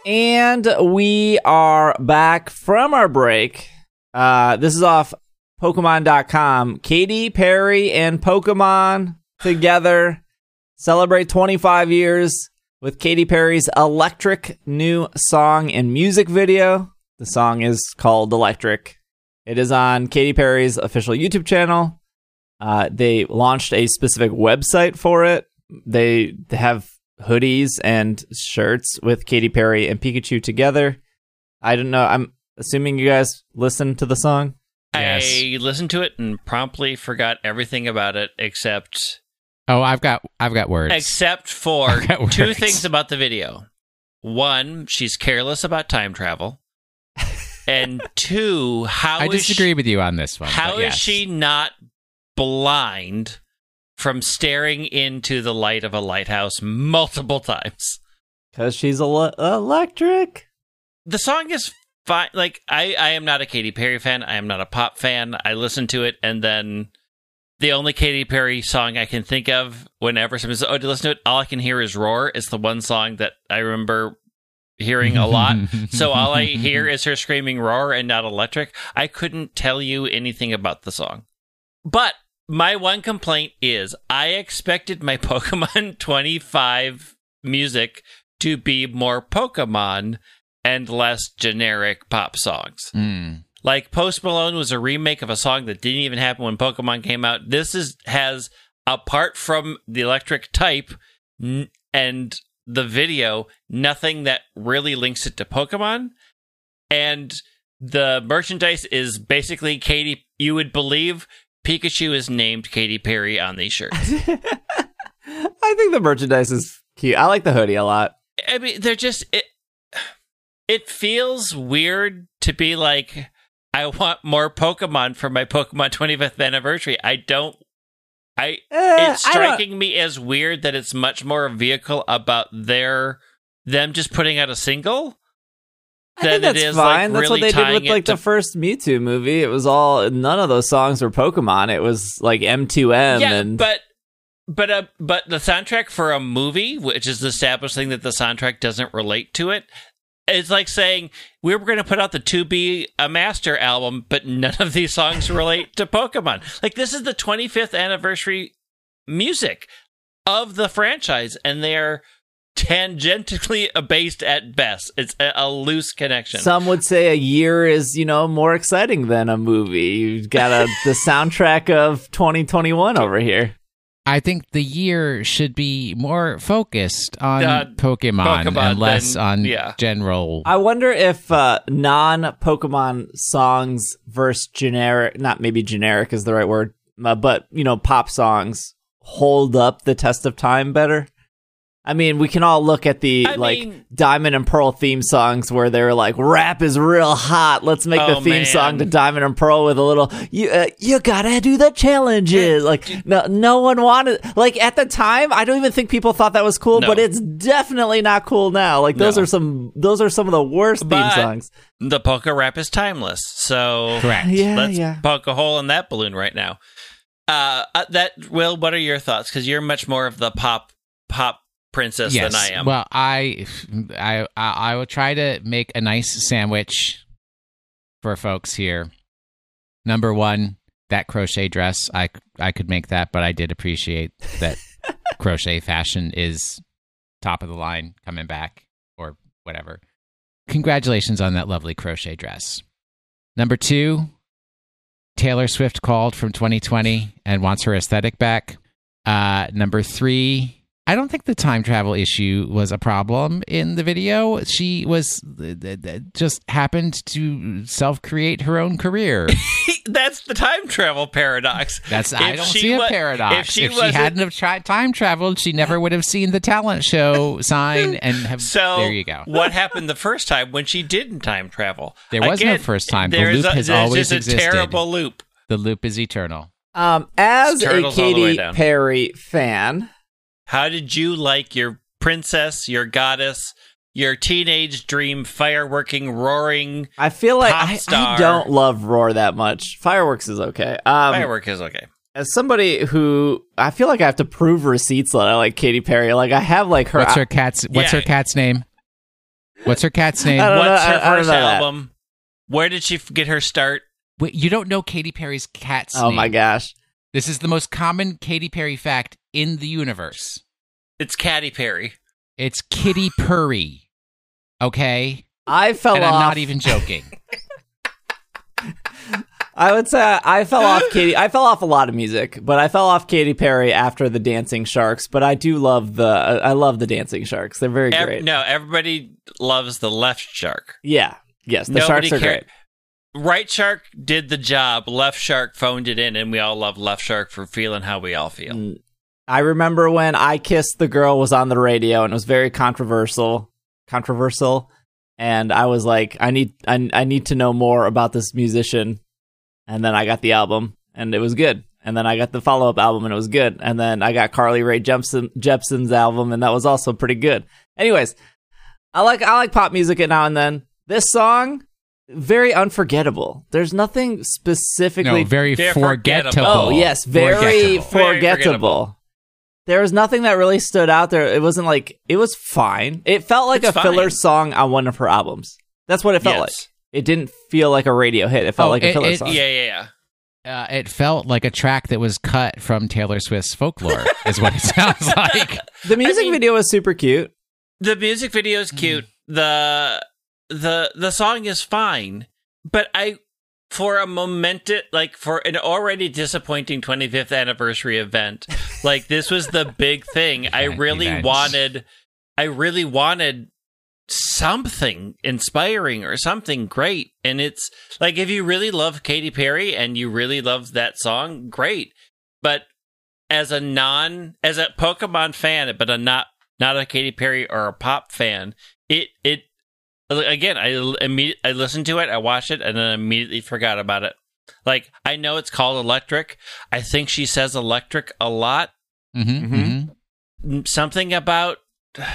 And we are back from our break. Uh, this is off Pokemon.com. Katy Perry and Pokemon together celebrate 25 years with Katy Perry's electric new song and music video. The song is called Electric. It is on Katy Perry's official YouTube channel. Uh, they launched a specific website for it. They have hoodies and shirts with Katy Perry and Pikachu together. I don't know. I'm assuming you guys listened to the song. Yes. I listened to it and promptly forgot everything about it except oh, I've got I've got words. except (laughs) for I've two things about the video. One, she's careless about time travel. And two, how I is disagree she, with you on this one. how but is she not blind from staring into the light of a lighthouse multiple times? Because she's ele- electric. the song is fine. Like I, I am not a Katy Perry fan. I am not a pop fan. I listen to it, and then the only Katy Perry song I can think of whenever someone says, "Oh, to listen to it," all I can hear is "Roar." It's the one song that I remember hearing a lot. (laughs) so all I hear is her screaming "Roar" and not "Electric." I couldn't tell you anything about the song, but my one complaint is I expected my (laughs) Pokemon 25 music to be more Pokemon and less generic pop songs. Mm. Like Post Malone was a remake of a song that didn't even happen when Pokemon came out. This is has apart from the electric type n- and the video, nothing that really links it to Pokemon. And the merchandise is basically Katy. You would believe Pikachu is named Katy Perry on these shirts. (laughs) I think the merchandise is cute. I like the hoodie a lot. I mean, they're just it. It feels weird to be like, I want more Pokemon for my Pokemon 25th anniversary. I don't. I Eh, it's striking me as weird that it's much more a vehicle about their them just putting out a single. I think than it that's is, like, fine. that's really what they did with like to- the first Mewtwo movie. It was all none of those songs were Pokemon. It was like M2M yeah, and but but uh, but the soundtrack for a movie, which is establishing that the soundtrack doesn't relate to it, it's like saying we were going to put out the To Be a Master album, but none of these songs relate to Pokemon. Like this is the 25th anniversary music of the franchise, and they are tangentially (laughs) based at best. It's a, loose connection. some would say a year is you know more exciting than a movie. You've got a the soundtrack of 2021 over here. I think the year should be more focused on Uh, Pokemon, Pokemon and less than- on yeah. general. I wonder if uh, non Pokemon songs versus generic, not maybe generic is the right word, uh, but you know, pop songs hold up the test of time better. I mean, we can all look at the I like mean- Diamond and Pearl theme songs where they're like, "Rap is real hot. Let's make the Oh, theme man. song to Diamond and Pearl with a little you. Uh, you gotta do the challenges." Like, no, no one wanted. Like at the time, I don't even think people thought that was cool, No. but it's definitely not cool now. Like those No. are some. Those are some of the worst theme songs. the Poke rap is timeless, so Correct. Yeah, let's yeah. poke a hole in that balloon right now. Uh, uh, that Will, what are your thoughts? Because you're much more of the pop pop princess yes. than I am. Well, I, I, I, I will try to make a nice sandwich for folks here. Number one, that crochet dress. I, I could make that, but I did appreciate that (laughs) crochet fashion is top of the line coming back or whatever. Congratulations on that lovely crochet dress. Number two, Taylor Swift called from 2020 and wants her aesthetic back. Uh, number three, I don't think the time travel issue was a problem in the video. She was th- th- th- just happened to self create her own career. (laughs) That's the time travel paradox. That's I don't she see a paradox. if she If she, hadn't have tried time traveled, she never would have seen the talent show sign and have. (laughs) So there you go. what happened the first time when she didn't time travel? There was no first time. The there's loop a, has always just a existed. terrible loop. The loop is eternal. Um, as a Turtles all Katy. Perry fan, How did you like your princess, your goddess, your teenage dream, fireworking, roaring? I feel like Pop I, I don't love Roar that much. Fireworks is okay. Um, Firework is okay. as somebody who I feel like I have to prove receipts that I like Katy Perry. Like I have like her. What's her cat's What's Yeah. her cat's name? What's her cat's name? I don't know- What's her I- I don't first know that. album? Where did she get her start? Wait, you don't know Katy Perry's cat's oh name? my gosh. This is the most common Katy Perry fact in the universe. It's Katy Perry. It's Kitty Purry. Okay? I fell and off. I'm not even joking. (laughs) I would say I fell off Katy. I fell off a lot of music, but I fell off Katy Perry after the Dancing Sharks. But I do love the. I love the Dancing Sharks. They're very Ev- great. no, everybody loves the left shark. Yeah. Yes. The Nobody Sharks are cared. great. Right shark did the job. Left shark phoned it in, and we all love left shark for feeling how we all feel. Mm. I remember when I Kissed the Girl was on the radio and it was very controversial. Controversial. And I was like, I need I, I need to know more about this musician. And then I got the album and it was good. And then I got the follow up album and it was good. And then I got Carly Rae Jepsen Jepsen's album and that was also pretty good. Anyways, I like I like pop music now and then. This song, very unforgettable. There's nothing specifically No, very forgettable. forgettable. Oh yes, very Forgettable. Very forgettable. forgettable. There was nothing that really stood out there. It wasn't like it was fine. It felt like It's a filler fine. song on one of her albums. That's what it felt like. It didn't feel like a radio hit. It felt Oh, like a filler it- song. Yeah, yeah, yeah. Uh, it felt like a track that was cut from Taylor Swift's folklore, (laughs) is what it sounds like. The music mean- video was super cute. The music video is cute. The the the song is fine, but I for a momented like for an already disappointing 25th anniversary event, (laughs) like this was the big thing. I really event. wanted I really wanted something inspiring or something great. And it's like if you really love Katy Perry and you really love that song, great. But as a non as a Pokemon fan, but a not not a Katy Perry or a pop fan, it it again I immediately I listened to it, I watched it, and then immediately forgot about it. Like I know it's called Electric. I think she says electric a lot. Mm-hmm, Mhm. mm-hmm. Something about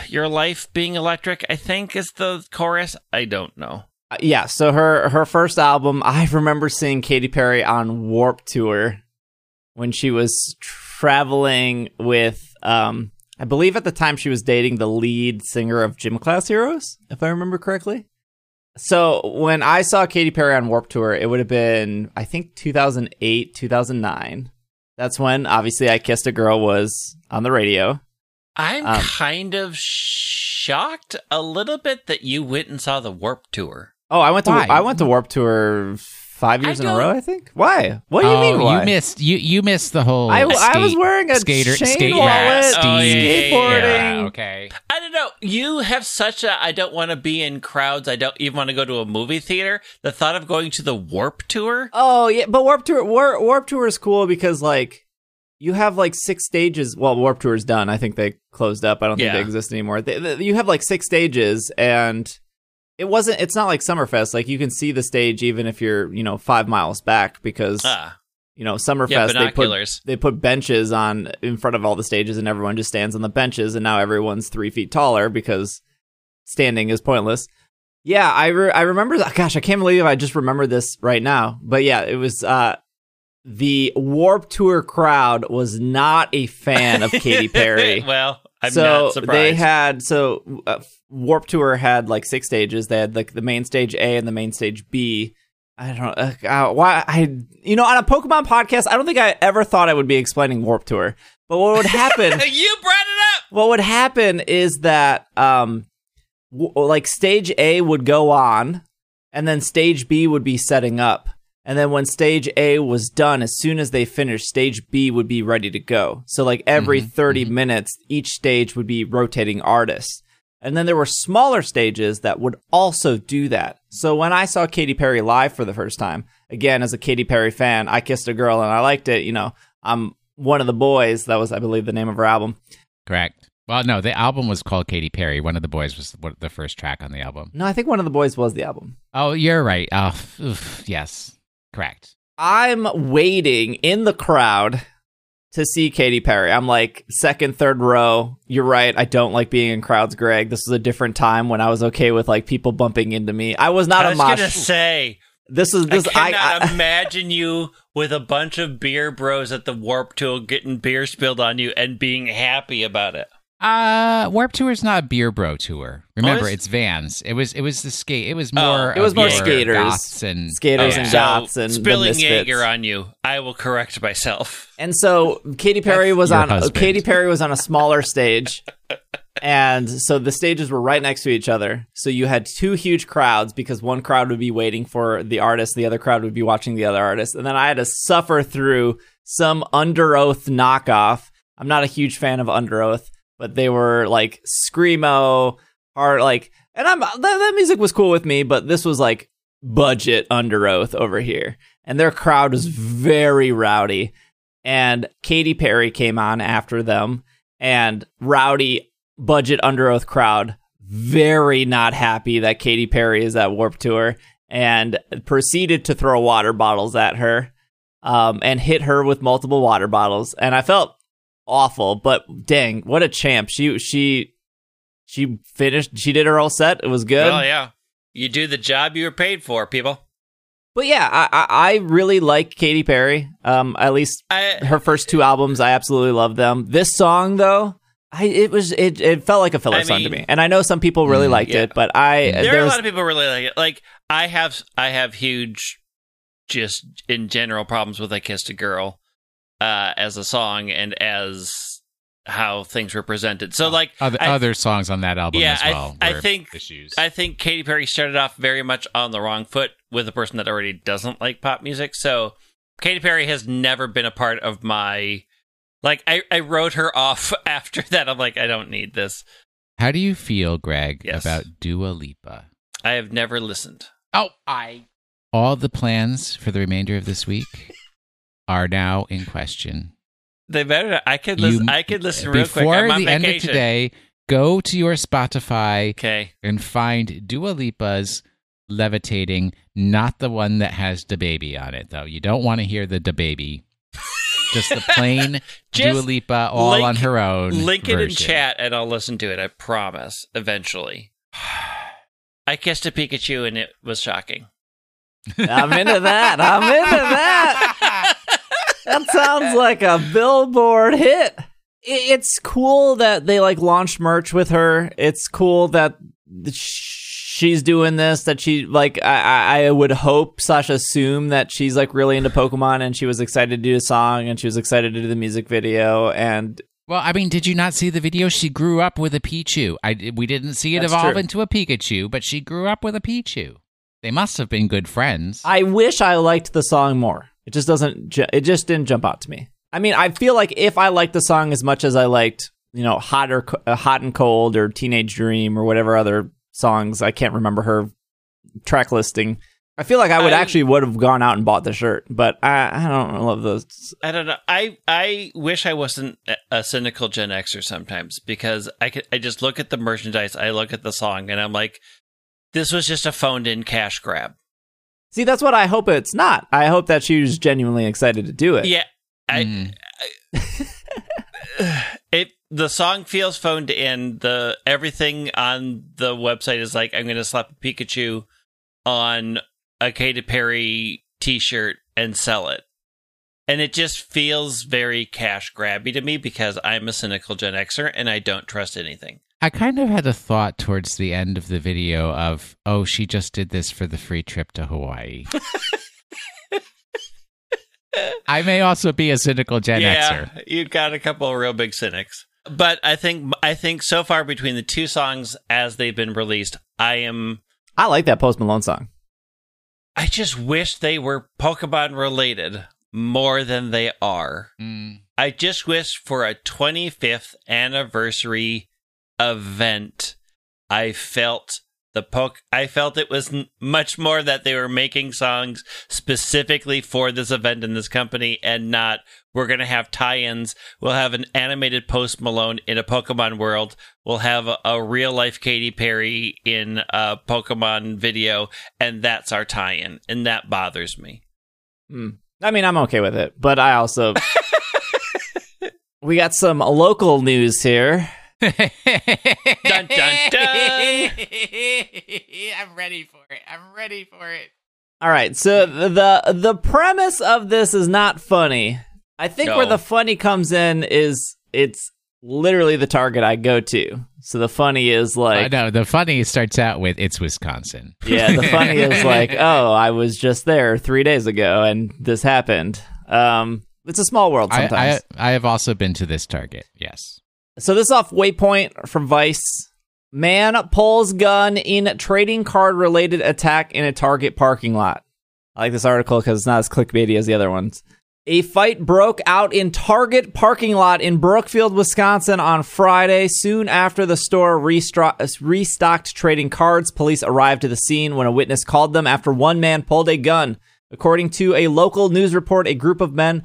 your life being electric. I think is the chorus. I don't know. Uh, yeah, so her her first album, (laughs) I remember seeing Katy Perry on Warp Tour when she was traveling with um I believe at the time she was dating the lead singer of Gym Class Heroes, if I remember correctly. So when I saw Katy Perry on Warp Tour, it would have been I think 2008, 2009. That's when obviously I Kissed a Girl was on the radio. I'm Um, kind of shocked a little bit that you went and saw the Warp Tour. Oh, I went to Why? I went to Warp Tour 5 years I in a row, I think. Why? What do you oh, mean why? you missed you you missed the whole. I, I was wearing a skater chain skate wallet, Oh, yeah, yeah, yeah, skateboarding. Yeah, okay. I don't know. You have such a I don't want to be in crowds. I don't even want to go to a movie theater. The thought of going to the Warp Tour. Oh yeah, but Warp Tour Warp, Warp Tour is cool because like you have like six stages. Well, Warp Tour is done. I think they closed up. I don't think Yeah. they exist anymore. They, they- you have like six stages, and it wasn't. It's not like Summerfest. Like you can see the stage even if you're you know five miles back because Ah, you know Summerfest yeah, they put they put benches on in front of all the stages and everyone just stands on the benches and now everyone's three feet taller because standing is pointless yeah i re- i remember that gosh i can't believe i just remember this right now but yeah it was uh the warp tour crowd was not a fan of Katy (laughs) Perry. well, I'm so not surprised. they had so uh, Warp Tour had like six stages. They had like the main stage A and the main stage B. I don't know uh, uh, why I you know on a Pokemon podcast. I don't think I ever thought I would be explaining Warp Tour. But what would happen? (laughs) you brought it up. what would happen is that um w- like stage A would go on and then stage B would be setting up. And then when stage A was done, as soon as they finished, stage B would be ready to go. So like every Mhm, 30 minutes, each stage would be rotating artists. And then there were smaller stages that would also do that. So when I saw Katy Perry live for the first time, again, as a Katy Perry fan, I kissed a girl and I liked it. You know, I'm one of the boys. That was, I believe, the name of her album. Correct. Well, no, the album was called Katy Perry. One of the boys was the first track on the album. No, I think one of the boys was the album. Oh, you're right. Oh, oof, yes, correct. I'm waiting in the crowd to see Katy Perry. I'm like second, third row. You're right. I don't like being in crowds, Greg. This was a different time when I was okay with like people bumping into me. I was not I a was mosh. gonna say. this is this. I I, cannot I, (laughs) imagine you with a bunch of beer bros at the Warp Tour getting beer spilled on you and being happy about it. Uh, Warp Tour is not a beer bro tour. Remember, it's- it's Vans. It was it was the skate. It was Oh, more. it was more your skaters. goths and skaters yeah. and So, and spilling misfits. Jaeger on you. I will correct myself. And so Katy Perry That's was on husband. Katy Perry was on a smaller stage. and so the stages were right next to each other. So you had two huge crowds because one crowd would be waiting for the artist, the other crowd would be watching the other artist. And then I had to suffer through some Underoath knockoff. I'm not a huge fan of Underoath, but they were like screamo, hard like and I'm that, that music was cool with me, but this was like budget Underoath over here. And their crowd was very rowdy. And Katy Perry came on after them, and rowdy budget Underoath crowd very not happy that Katy Perry is at Warp Tour, and proceeded to throw water bottles at her, um, and hit her with multiple water bottles, and I felt awful, but dang, what a champ! She she she finished. She did her whole set. It was good. Well, yeah. You do the job you were paid for, people. But yeah, I, I I really like Katy Perry. Um, at least I, her first two albums i absolutely love them this song though i it was it, it felt like a filler I song to me and i know some people really Mm, liked yeah. it but i there are a lot of people really like it. Like I have, I have huge, just in general problems with "I Kissed a Girl" uh, as a song and as how things were presented. So, like, Other, I- other songs on that album Yeah, as I- well. I were think- issues. I think Katy Perry started off very much on the wrong foot with a person that already doesn't like pop music. So Katy Perry has never been a part of my like I, I wrote her off (laughs) after that. I'm like, I don't need this. How do you feel, Greg, Yes. about Dua Lipa? I have never listened. Oh, I. All the plans for the remainder of this week are now in question. They better. I could listen. You- I could listen real quick. Before I'm on the end of today, go to your Spotify Okay. and find Dua Lipa's Levitating, not the one that has the baby on it, though. You don't want to hear the DaBaby. (laughs) Just the plain Just Dua Lipa all link- on her own. Link it in chat, and I'll listen to it. I promise. Eventually. I kissed a Pikachu, and it was shocking. I'm into that. I'm into that. (laughs) That sounds like a billboard hit. It's cool that they like launched merch with her. It's cool that she's doing this. That she like I, I I would hope slash assume that she's like really into Pokemon and she was excited to do a song and she was excited to do the music video and Well, I mean, did you not see the video? She grew up with a Pichu. I, we didn't see it That's evolve true. into a Pikachu, but she grew up with a Pichu. They must have been good friends. I wish I liked the song more. It just doesn't. ju- It just didn't jump out to me. I mean, I feel like if I liked the song as much as I liked, you know, hot or uh, hot and cold or Teenage Dream or whatever other songs, I can't remember her track listing. I feel like I would I- actually would have gone out and bought the shirt, but I, I don't love those. I don't know. I I wish I wasn't a- a cynical Gen Xer sometimes because I could, I just look at the merchandise, I look at the song, and I'm like, this was just a phoned in cash grab. See, that's what I hope it's not. I hope that she was genuinely excited to do it. Yeah, I Mm. (sighs) it the song feels phoned in. The everything on the website is like I'm going to slap a Pikachu on a Katy Perry T-shirt and sell it, and it just feels very cash grabby to me because I'm a cynical Gen Xer and I don't trust anything. I kind of had a thought towards the end of the video of, oh, she just did this for the free trip to Hawaii. I may also be a cynical Gen yeah, Xer. You've got a couple of real big cynics. But I think I think so far between the two songs as they've been released, I am I like that Post Malone song. I just wish they were Pokemon related more than they are. Mm. I just wish for a 25th anniversary event, I felt the poke. I felt it was n- much more that they were making songs specifically for this event in this company, and not we're going to have tie-ins. We'll have an animated Post Malone in a Pokemon world. We'll have a, a real life Katy Perry in a Pokemon video, and that's our tie-in, and that bothers me. Hmm. I mean, I'm okay with it, but I also (laughs) we got some local news here. Dun, dun, dun. (laughs) I'm ready for it. I'm ready for it. All right, so the the premise of this is not funny. I think No. where the funny comes in is it's literally the target I go to. So the funny is like I like, know the funny starts out with it's Wisconsin. yeah, the funny is (laughs) like, oh, I was just there three days ago and this happened. Um, it's a small world I, sometimes. I I have also been to this Target. Yes. So this is off Waypoint from Vice. Man pulls gun in trading card related attack in a Target parking lot. I like this article because it's not as clickbaity as the other ones. A fight broke out in Target parking lot in Brookfield, Wisconsin on Friday. Soon after the store restocked trading cards, police arrived to the scene when a witness called them after one man pulled a gun. According to a local news report, a group of men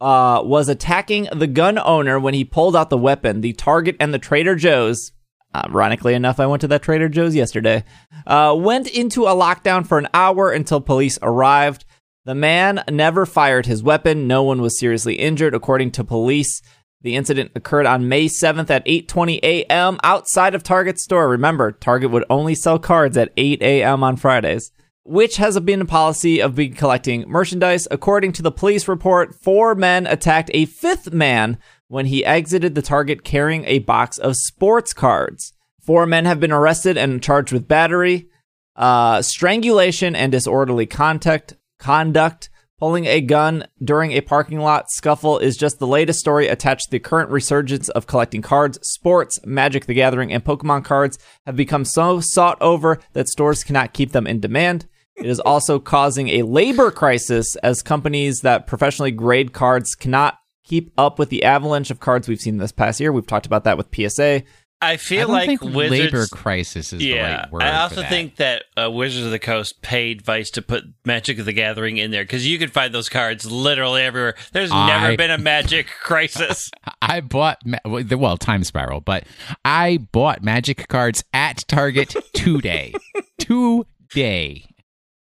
uh, was attacking the gun owner when he pulled out the weapon. The target and the Trader Joe's, ironically enough, I went to that Trader Joe's yesterday, uh, went into a lockdown for an hour until police arrived. The man never fired his weapon. No one was seriously injured, according to police. The incident occurred on May 7th at 8:20 a.m. outside of Target store. Remember, Target would only sell cards at 8 a.m. on Fridays which has been a policy of being collecting merchandise. According to the police report, four men attacked a fifth man when he exited the target carrying a box of sports cards. Four men have been arrested and charged with battery, uh, strangulation, and disorderly contact conduct. Pulling a gun during a parking lot scuffle is just the latest story attached to the current resurgence of collecting cards. Sports, Magic the Gathering, and Pokemon cards have become so sought over that stores cannot keep them in demand. It is also causing a labor crisis as companies that professionally grade cards cannot keep up with the avalanche of cards we've seen this past year. We've talked about that with PSA. I I feel don't like think Wizards. labor crisis is the yeah, right word. I for also that. think that uh, Wizards of the Coast paid Vice to put Magic of the Gathering in there because you can find those cards literally everywhere. There's I- never been a (laughs) Magic crisis. (laughs) I bought the- well time spiral, but I bought magic cards at Target today. (laughs) today.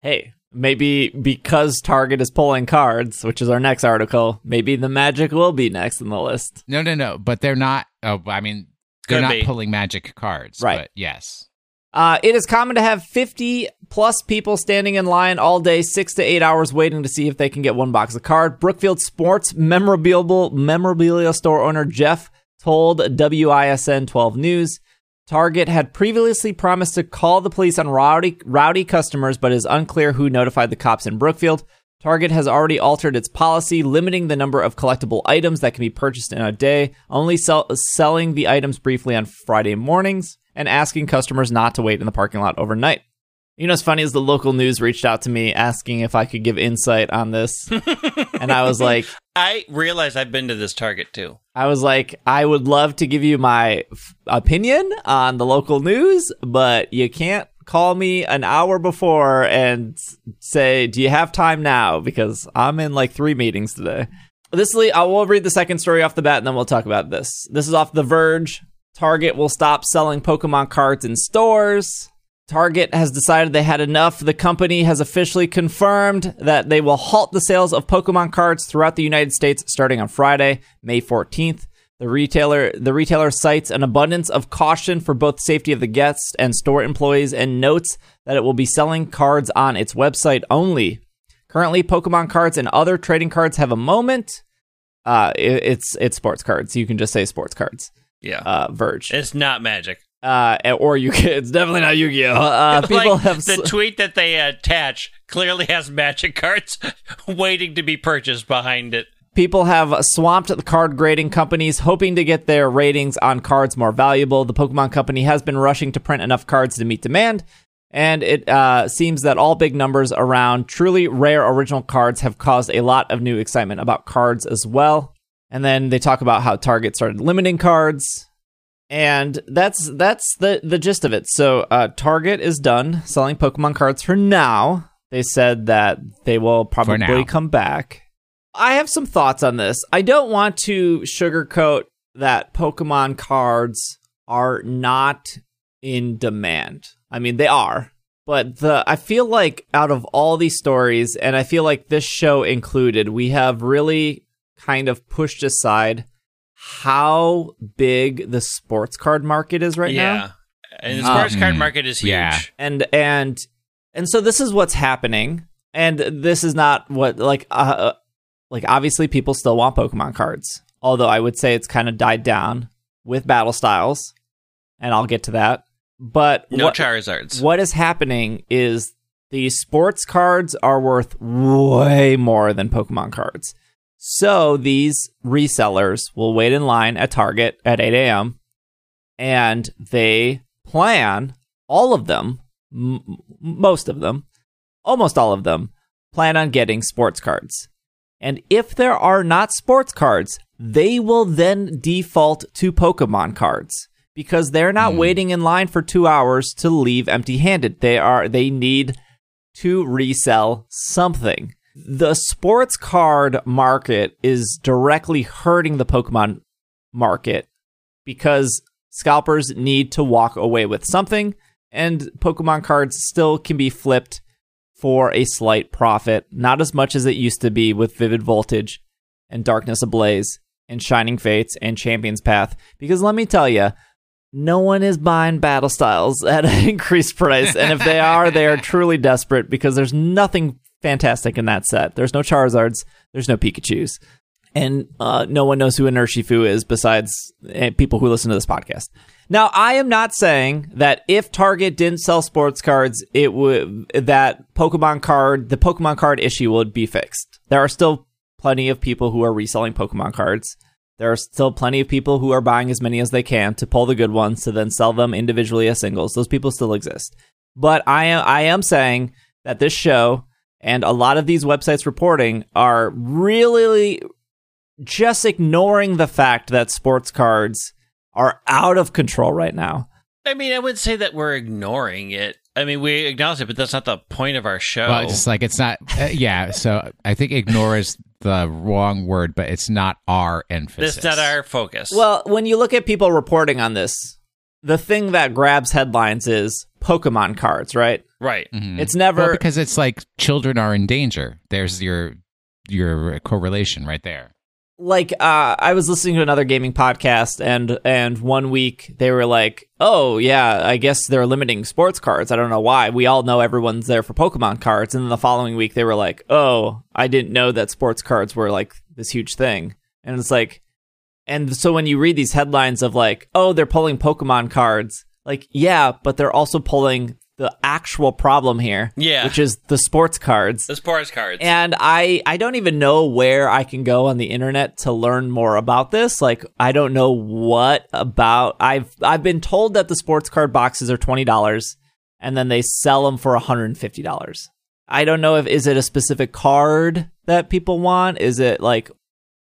Hey, maybe because Target is pulling cards, which is our next article, maybe the Magic will be next in the list. No, no, no. But they're not. Oh, I mean, they're Could not be. pulling magic cards. Right. But yes. Uh, it is common to have 50 plus people standing in line all day, six to eight hours waiting to see if they can get one box of card. Brookfield Sports memorabilia, memorabilia store owner Jeff told WISN 12 News. Target had previously promised to call the police on rowdy, rowdy customers, but is unclear who notified the cops in Brookfield. Target has already altered its policy, limiting the number of collectible items that can be purchased in a day, only sell- selling the items briefly on Friday mornings, and asking customers not to wait in the parking lot overnight. You know what's funny is the local news reached out to me asking if I could give insight on this. (laughs) and I was like, I realize I've been to this Target too. I was like, I would love to give you my f- opinion on the local news, but you can't call me an hour before and say, "Do you have time now?" Because I'm in like three meetings today. This is, I will read the second story off the bat, and then we'll talk about this. This is off The Verge. Target will stop selling Pokemon cards in stores. Target has decided they had enough. The company has officially confirmed that they will halt the sales of Pokemon cards throughout the United States starting on Friday, May 14th. The retailer the retailer cites an abundance of caution for both safety of the guests and store employees and notes that it will be selling cards on its website only. Currently, Pokemon cards and other trading cards have a moment. Uh, it- it's it's sports cards. You can just say sports cards. Yeah. Uh, Verge. it's not Magic. Uh, or you can. It's definitely not Yu-Gi-Oh. Uh, (laughs) people like, have the tweet that they attach clearly has Magic cards (laughs) waiting to be purchased behind it. People have swamped the card grading companies, hoping to get their ratings on cards more valuable. The Pokemon Company has been rushing to print enough cards to meet demand, and it uh, seems that all big numbers around truly rare original cards have caused a lot of new excitement about cards as well. And then they talk about how Target started limiting cards, and that's that's the the gist of it. So uh, Target is done selling Pokemon cards for now. They said that they will probably come back. I have some thoughts on this. I don't want to sugarcoat that Pokemon cards are not in demand. I mean, they are. But the I feel like out of all these stories and I feel like this show included, we have really kind of pushed aside how big the sports card market is right now yeah. And the sports Um, card market is huge. yeah. and and and so this is what's happening and this is not what like uh, uh, like obviously people still want pokemon cards although i would say it's kind of died down with battle styles and i'll get to that but No what, Charizards. what is happening is the sports cards are worth way more than pokemon cards so these resellers will wait in line at target at 8 a.m and they plan all of them m- most of them almost all of them plan on getting sports cards. And if there are not sports cards they will then default to pokemon cards because they're not Hmm. waiting in line for 2 hours to leave empty-handed. They are they need to resell something the sports card market is directly hurting the pokemon market because scalpers need to walk away with something, and Pokemon cards still can be flipped for a slight profit. Not as much as it used to be with Vivid Voltage and Darkness Ablaze and Shining Fates and Champion's Path. Because let me tell you, no one is buying battle styles (laughs) at an increased price. And if they are, they are truly desperate because there's nothing fantastic in that set. There's no Charizards, there's no Pikachus and uh, no one knows who Urshifu is besides eh, people who listen to this podcast. Now, I am not saying that if Target didn't sell sports cards, it would that Pokemon card, the Pokemon card issue would be fixed. There are still plenty of people who are reselling Pokemon cards. There are still plenty of people who are buying as many as they can to pull the good ones to then sell them individually as singles. Those people still exist. But I am I am saying that this show and a lot of these websites reporting are really just ignoring the fact that sports cards are out of control right now. I mean, I wouldn't say that we're ignoring it. I mean, we acknowledge it, but that's not the point of our show. Well, just like it's not. Uh, yeah. So I think ignore is the wrong word, but it's not our emphasis. That's not our focus. Well, when you look at people reporting on this, the thing that grabs headlines is Pokemon cards, right? Right. Mhm. It's never Well, because it's like children are in danger. There's your your correlation right there. like uh, I was listening to another gaming podcast, and and one week they were like, "Oh yeah, I guess they're limiting sports cards. I don't know why. We all know everyone's there for Pokemon cards." And then the following week they were like, "Oh, I didn't know that sports cards were like this huge thing." And it's like, and so when you read these headlines of like, "Oh, they're pulling Pokemon cards," like, yeah, but they're also pulling the actual problem here, Yeah. which is the sports cards. The sports cards. And I I don't even know where I can go on the internet to learn more about this. Like I don't know what about I've I've been told that the sports card boxes are $20 and then they sell them for $150. I don't know if is it a specific card that people want? Is it like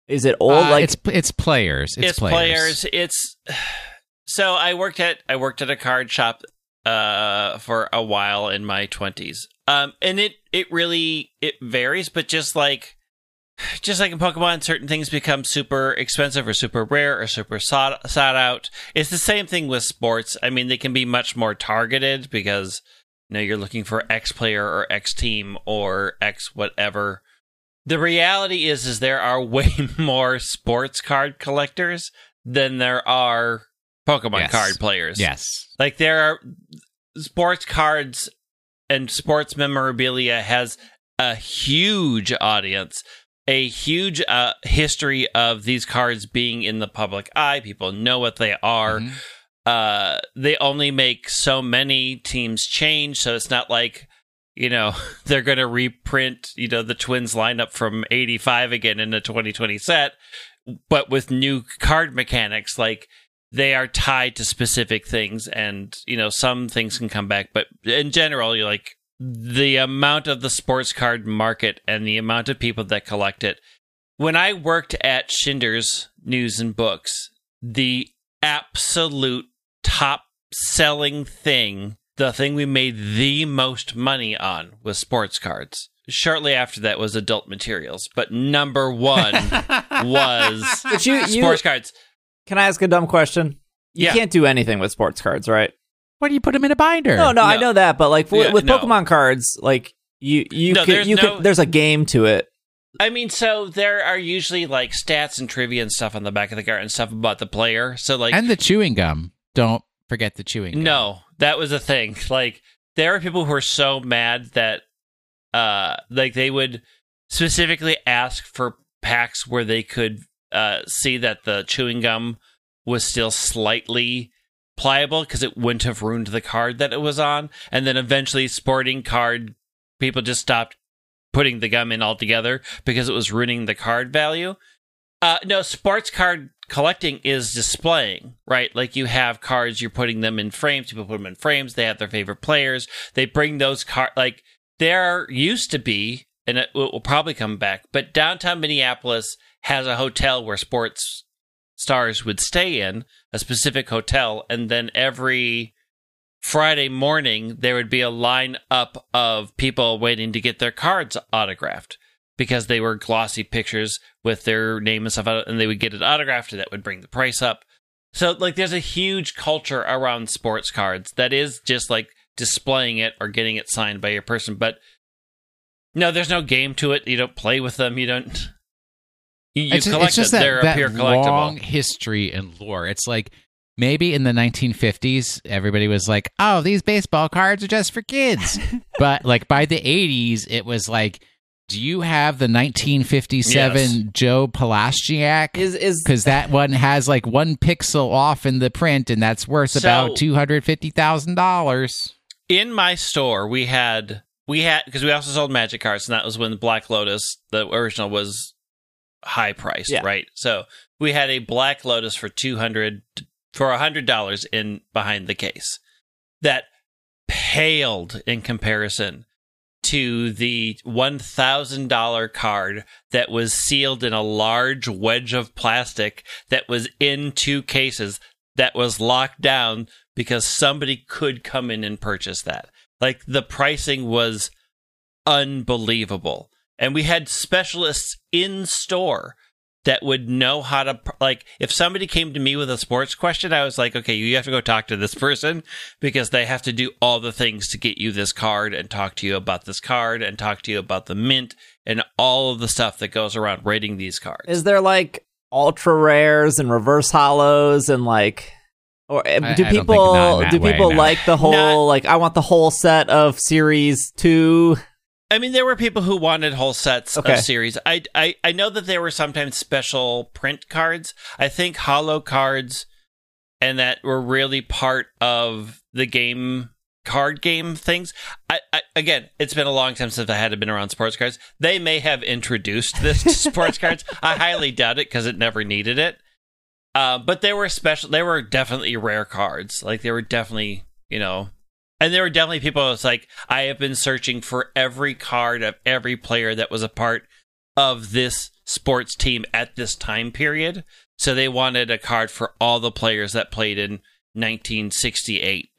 is it old Uh, like it's it's players. It's, it's players. It's (sighs) so I worked at I worked at a card shop uh for a while in my 20s. Um and it it really it varies but just like just like in Pokemon certain things become super expensive or super rare or super sought, sought out. It's the same thing with sports. I mean they can be much more targeted because you know you're looking for X player or X team or X whatever. The reality is is there are (laughs) way more sports card collectors than there are Pokemon Yes. card players. Yes. Like there are sports cards and sports memorabilia has a huge audience, a huge uh, history of these cards being in the public eye. People know what they are. Mhm. Uh, they only make so many teams change, so it's not like you know (laughs) they're going to reprint you know the Twins lineup from '85 again in the 2020 set, but with new card mechanics like they are tied to specific things and you know some things can come back but in general you're like the amount of the sports card market and the amount of people that collect it. When i worked at Shinders news and books the absolute top selling thing the thing we made the most money on was sports cards. Shortly after that was adult materials but number one (laughs) was But you, you sports cards can I ask a dumb question? You Yeah. can't do anything with sports cards, right? Why do you put them in a binder? No, no, I know that, but like Yeah, with no. Pokemon cards, like you you No, could there's you no- could there's a game to it. I mean, so there are usually like stats and trivia and stuff on the back of the card and stuff about the player. So like, and the chewing gum. Don't forget the chewing gum. no, that was a thing. Like, there are people who are so mad that, uh, like they would specifically ask for packs where they could uh see that the chewing gum was still slightly pliable because it wouldn't have ruined the card that it was on. And then eventually, sporting card people just stopped putting the gum in altogether because it was ruining the card value. Uh, no, sports card collecting is displaying, right? Like you have cards, you're putting them in frames. People put them in frames. They have their favorite players. They bring those cards. Like there used to be, and it will probably come back. But downtown Minneapolis has a hotel where sports stars would stay in a specific hotel, and then every Friday morning there would be a line up of people waiting to get their cards autographed because they were glossy pictures with their name and stuff and they would get it autographed, and that would bring the price up. So, like, there's a huge culture around sports cards that is just like displaying it or getting it signed by your person. But no, there's no game to it. You don't play with them. You don't. You, you it's, just- collect it's just that, that long history and lore. It's like maybe in the 1950s, everybody was like, "Oh, these baseball cards are just for kids," (laughs) but like by the 80s, it was like, "Do you have the 1957 Yes. Joe Palashniak?" Is is Because that one has like one pixel off in the print, and that's worth So- about two hundred fifty thousand dollars. in my store we had we had because we also sold magic cards and that was when black lotus the original was high priced Yeah. right so we had a black lotus for 200 for a hundred dollars in behind the case that paled in comparison to the $1000 card that was sealed in a large wedge of plastic that was in two cases that was locked down because somebody could come in and purchase that. Like the pricing was unbelievable. And we had specialists in store that would know how to like if somebody came to me with a sports question i was like okay you have to go talk to this person because they have to do all the things to get you this card and talk to you about this card and talk to you about the mint and all of the stuff that goes around rating these cards Is there like ultra rares and reverse hollows and like or uh, I- do I don't think people not in that do way, people no. like the whole Not- like I want the whole set of series 2? I mean, there were people who wanted whole sets Okay. of series. I, I I know that there were sometimes special print cards. I think hollow cards, and that were really part of the game card game things. I, I again, it's been a long time since I had been around sports cards. They may have introduced this to (laughs) sports cards. I highly doubt it because it never needed it. Uh, but they were special. There were definitely rare cards. Like they were definitely you know and there were definitely people that's like, I have been searching for every card of every player that was a part of this sports team at this time period. So they wanted a card for all the players that played in 1968.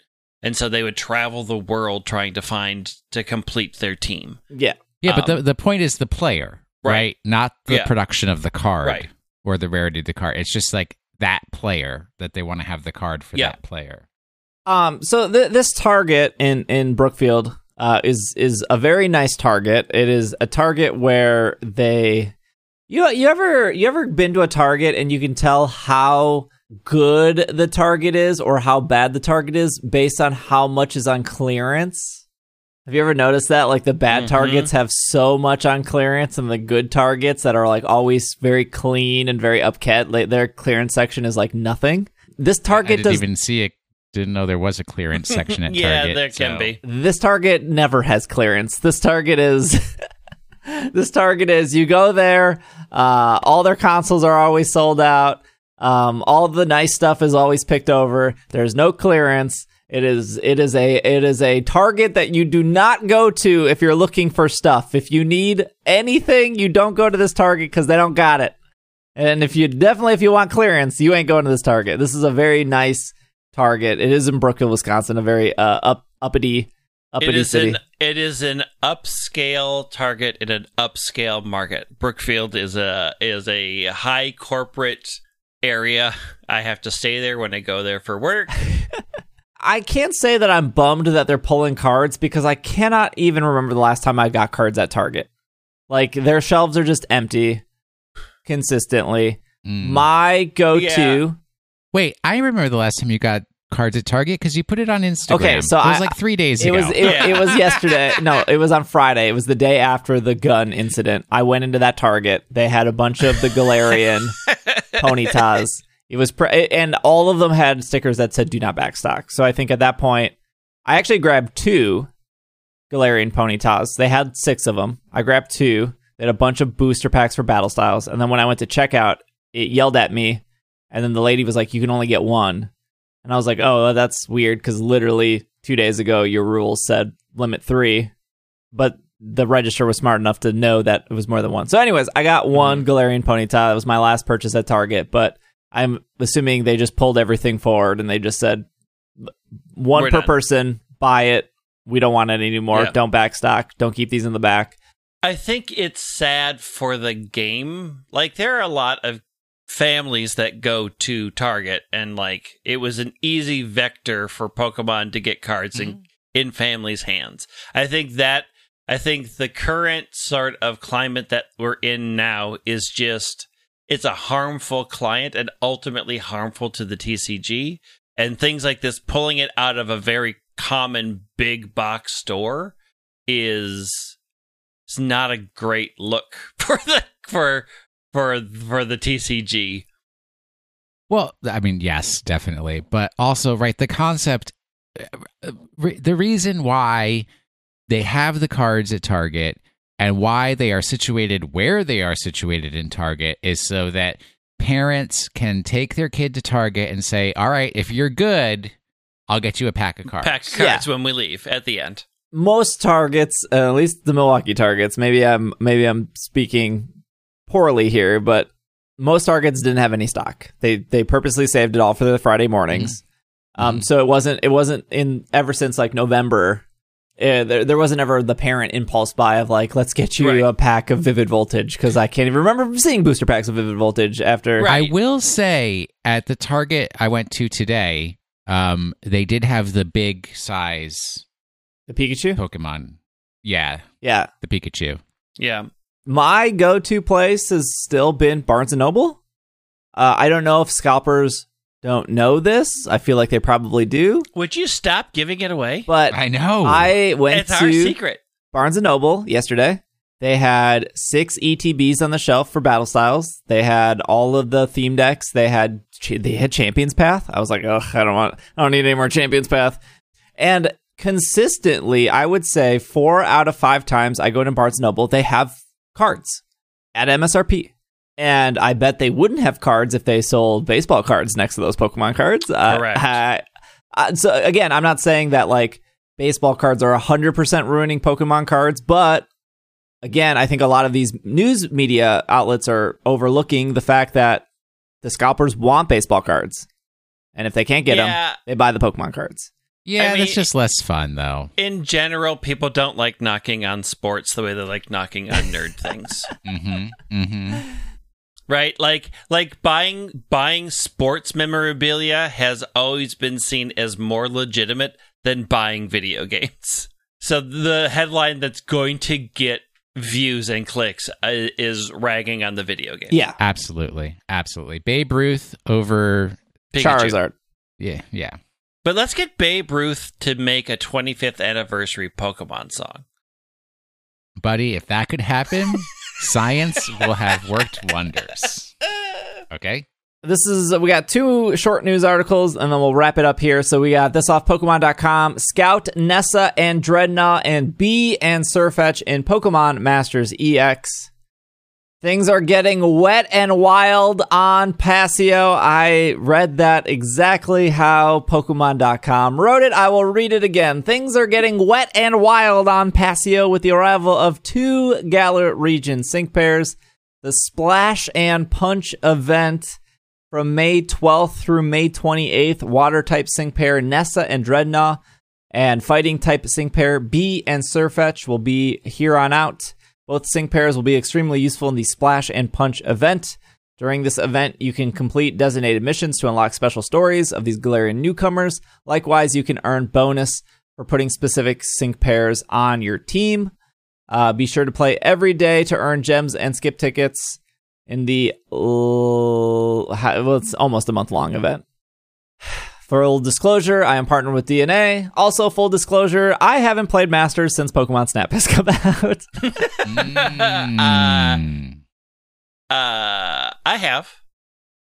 And so they would travel the world trying to find to complete their team. Yeah. Yeah, but Um, the the point is the player, right? Right. Not the Yeah. production of the card Right. or the rarity of the card. It's just like that player that they want to have the card for Yeah. that player. Um, so th- this target in in Brookfield uh, is is a very nice target. It is a target where they you you ever you ever been to a target and you can tell how good the target is or how bad the target is based on how much is on clearance. Have you ever noticed that? Like the bad Mhm. targets have so much on clearance, and the good targets that are like always very clean and very upkept, like their clearance section is like nothing. This I target didn't does even see it. Didn't know there was a clearance section at (laughs) yeah, Target. Yeah, there can so- be. this target never has clearance. This target is (laughs) this target is you go there, uh, all their consoles are always sold out. Um, all the nice stuff is always picked over. There's no clearance. It is it is a it is a target that you do not go to if you're looking for stuff. If you need anything, you don't go to this target because they don't got it. And if you definitely if you want clearance, you ain't going to this target. This is a very nice target. It is in Brookfield, Wisconsin, a very uh, up uppity It uppity is city. an it is an upscale target in an upscale market. Brookfield is a is a high corporate area. I have to stay there when I go there for work. (laughs) I can't say that I'm bummed that they're pulling cards because I cannot even remember the last time I got cards at Target. Like their shelves are just empty consistently. Mm. My go-to Yeah. Wait, I remember the last time you got cards at Target because you put it on Instagram. Okay, so it was I- like three days it ago. was it, Yeah. it was yesterday. (laughs) No, it was on Friday. It was the day after the gun incident. I went into that Target. They had a bunch of the Galarian (laughs) Ponytas. It was pre- and all of them had stickers that said "Do not backstock." So I think at that point, I actually grabbed two Galarian Ponytas. They had six of them. I grabbed two. They had a bunch of booster packs for battle styles, and then when I went to checkout, it yelled at me, and then the lady was like, "You can only get one," and I was like, "Oh, that's weird," because literally two days ago your rules said limit three, but the register was smart enough to know that it was more than one. So, anyways, I got mm-hmm. one Galarian Ponyta. That was my last purchase at Target, but I'm assuming they just pulled everything forward and they just said one We're per done. person, buy it. We don't want it anymore. Don't backstock. Don't keep these in the back. I think it's sad for the game. Like there are a lot of families that go to Target and like it was an easy vector for Pokemon to get cards in mm-hmm. in families' hands. I think that I think the current sort of climate that we're in now is just it's a harmful client and ultimately harmful to the TCG and things like this pulling it out of a very common big box store is it's not a great look (laughs) for the for for for the TCG. Well, I mean, yes, definitely, but also, right, the concept, uh, the reason why they have the cards at Target and why they are situated where they are situated in Target is so that parents can take their kid to Target and say, "All right, if you're good, I'll get you a pack of cards." Packed cards when we leave at the end. Most targets, uh, at least the Milwaukee targets, maybe I'm maybe I'm speaking poorly here, but most Targets didn't have any stock. They they purposely saved it all for the Friday mornings. Um, Mhm. so it wasn't it wasn't in ever since like November. Uh, there, there wasn't ever the parent impulse buy of like let's get you Right. a pack of Vivid Voltage because I can't even remember seeing booster packs of Vivid Voltage after. Right. I will say at the Target I went to today, um, they did have the big size The Pikachu. Pokemon. Yeah, Yeah, the Pikachu. Yeah. My go-to place has still been Barnes and Noble. Uh, I don't know if scalpers don't know this. I feel like they probably do, Would you stop giving it away? but I know. I went It's to our secret. Barnes and Noble yesterday. They had six ETBs on the shelf for Battle Styles. They had all of the theme decks. They had they had Champions Path. I was like, oh, I don't want, I don't need any more Champions Path. And consistently, I would say four out of five times I go to Barnes and Noble, they have cards at MSRP. And I bet they wouldn't have cards if they sold baseball cards next to those Pokemon cards. Uh, Correct. I- uh, so again, I'm not saying that like baseball cards are 100% ruining Pokemon cards, but again, I think a lot of these news media outlets are overlooking the fact that the scalpers want baseball cards. And if they can't get them, they buy the Pokemon cards. Yeah, I mean- that's just less fun though. In general, people don't like knocking on sports the way they like knocking on nerd things. (laughs) Mm-hmm. Mm-hmm. right like like buying buying sports memorabilia has always been seen as more legitimate than buying video (laughs) games so the headline that's going to get views and clicks uh, is ragging on the video game Yeah. Absolutely. Absolutely. Babe Ruth over Pikachu. Charizard. yeah, yeah. But let's get babe ruth to make a 25th anniversary pokemon song Buddy, if that could happen, science will have worked wonders. Okay? This is we got two short news articles and then we'll wrap it up here. So we got this off Pokemon.com. Scout, Nessa, and Drednaw and Bea and Sirfetch'd in Pokemon Masters EX. Things are getting wet and wild on Pasio. I read that exactly how Pokemon.com wrote it. I will read it again. Things are getting wet and wild on Pasio with the arrival of two Galar region sync pairs. The Splash and Punch event from May 12th through May 28th. Water type sync pair Nessa and Drednaw and fighting type sync pair Bea and Sirfetch'd will be here on out. Both sync pairs will be extremely useful in the Splash and Punch event. During this event, you can complete designated missions to unlock special stories of these Galarian newcomers. Likewise, you can earn bonus for putting specific sync pairs on your team. Uh, be sure to play every day to earn gems and skip tickets in the uh, well, it's almost a month long event. Full disclosure, I am partnered with DeNA. Also, full disclosure, I haven't played Masters since Pokemon Snap has (laughs) come out. (laughs) Mm. Uh, I have.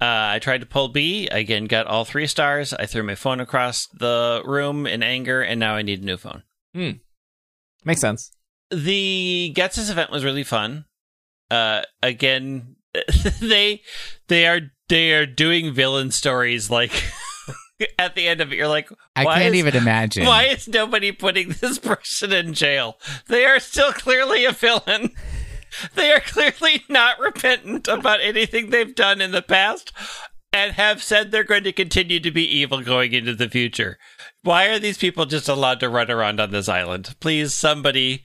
Uh, I tried to pull Bea. Again, got all three stars. I threw my phone across the room in anger, and now I need a new phone. Makes sense. The Ghetsis event was really fun. Uh, again, (laughs) they they are they are doing villain stories like (laughs) at the end of it. You're like, I can't is- even imagine. Why is nobody putting (laughs) this person in jail? They are still clearly a villain. (laughs) They are clearly not repentant about anything they've done in the past and have said they're going to continue to be evil going into the future. Why are these people just allowed to run around on this island? Please, somebody,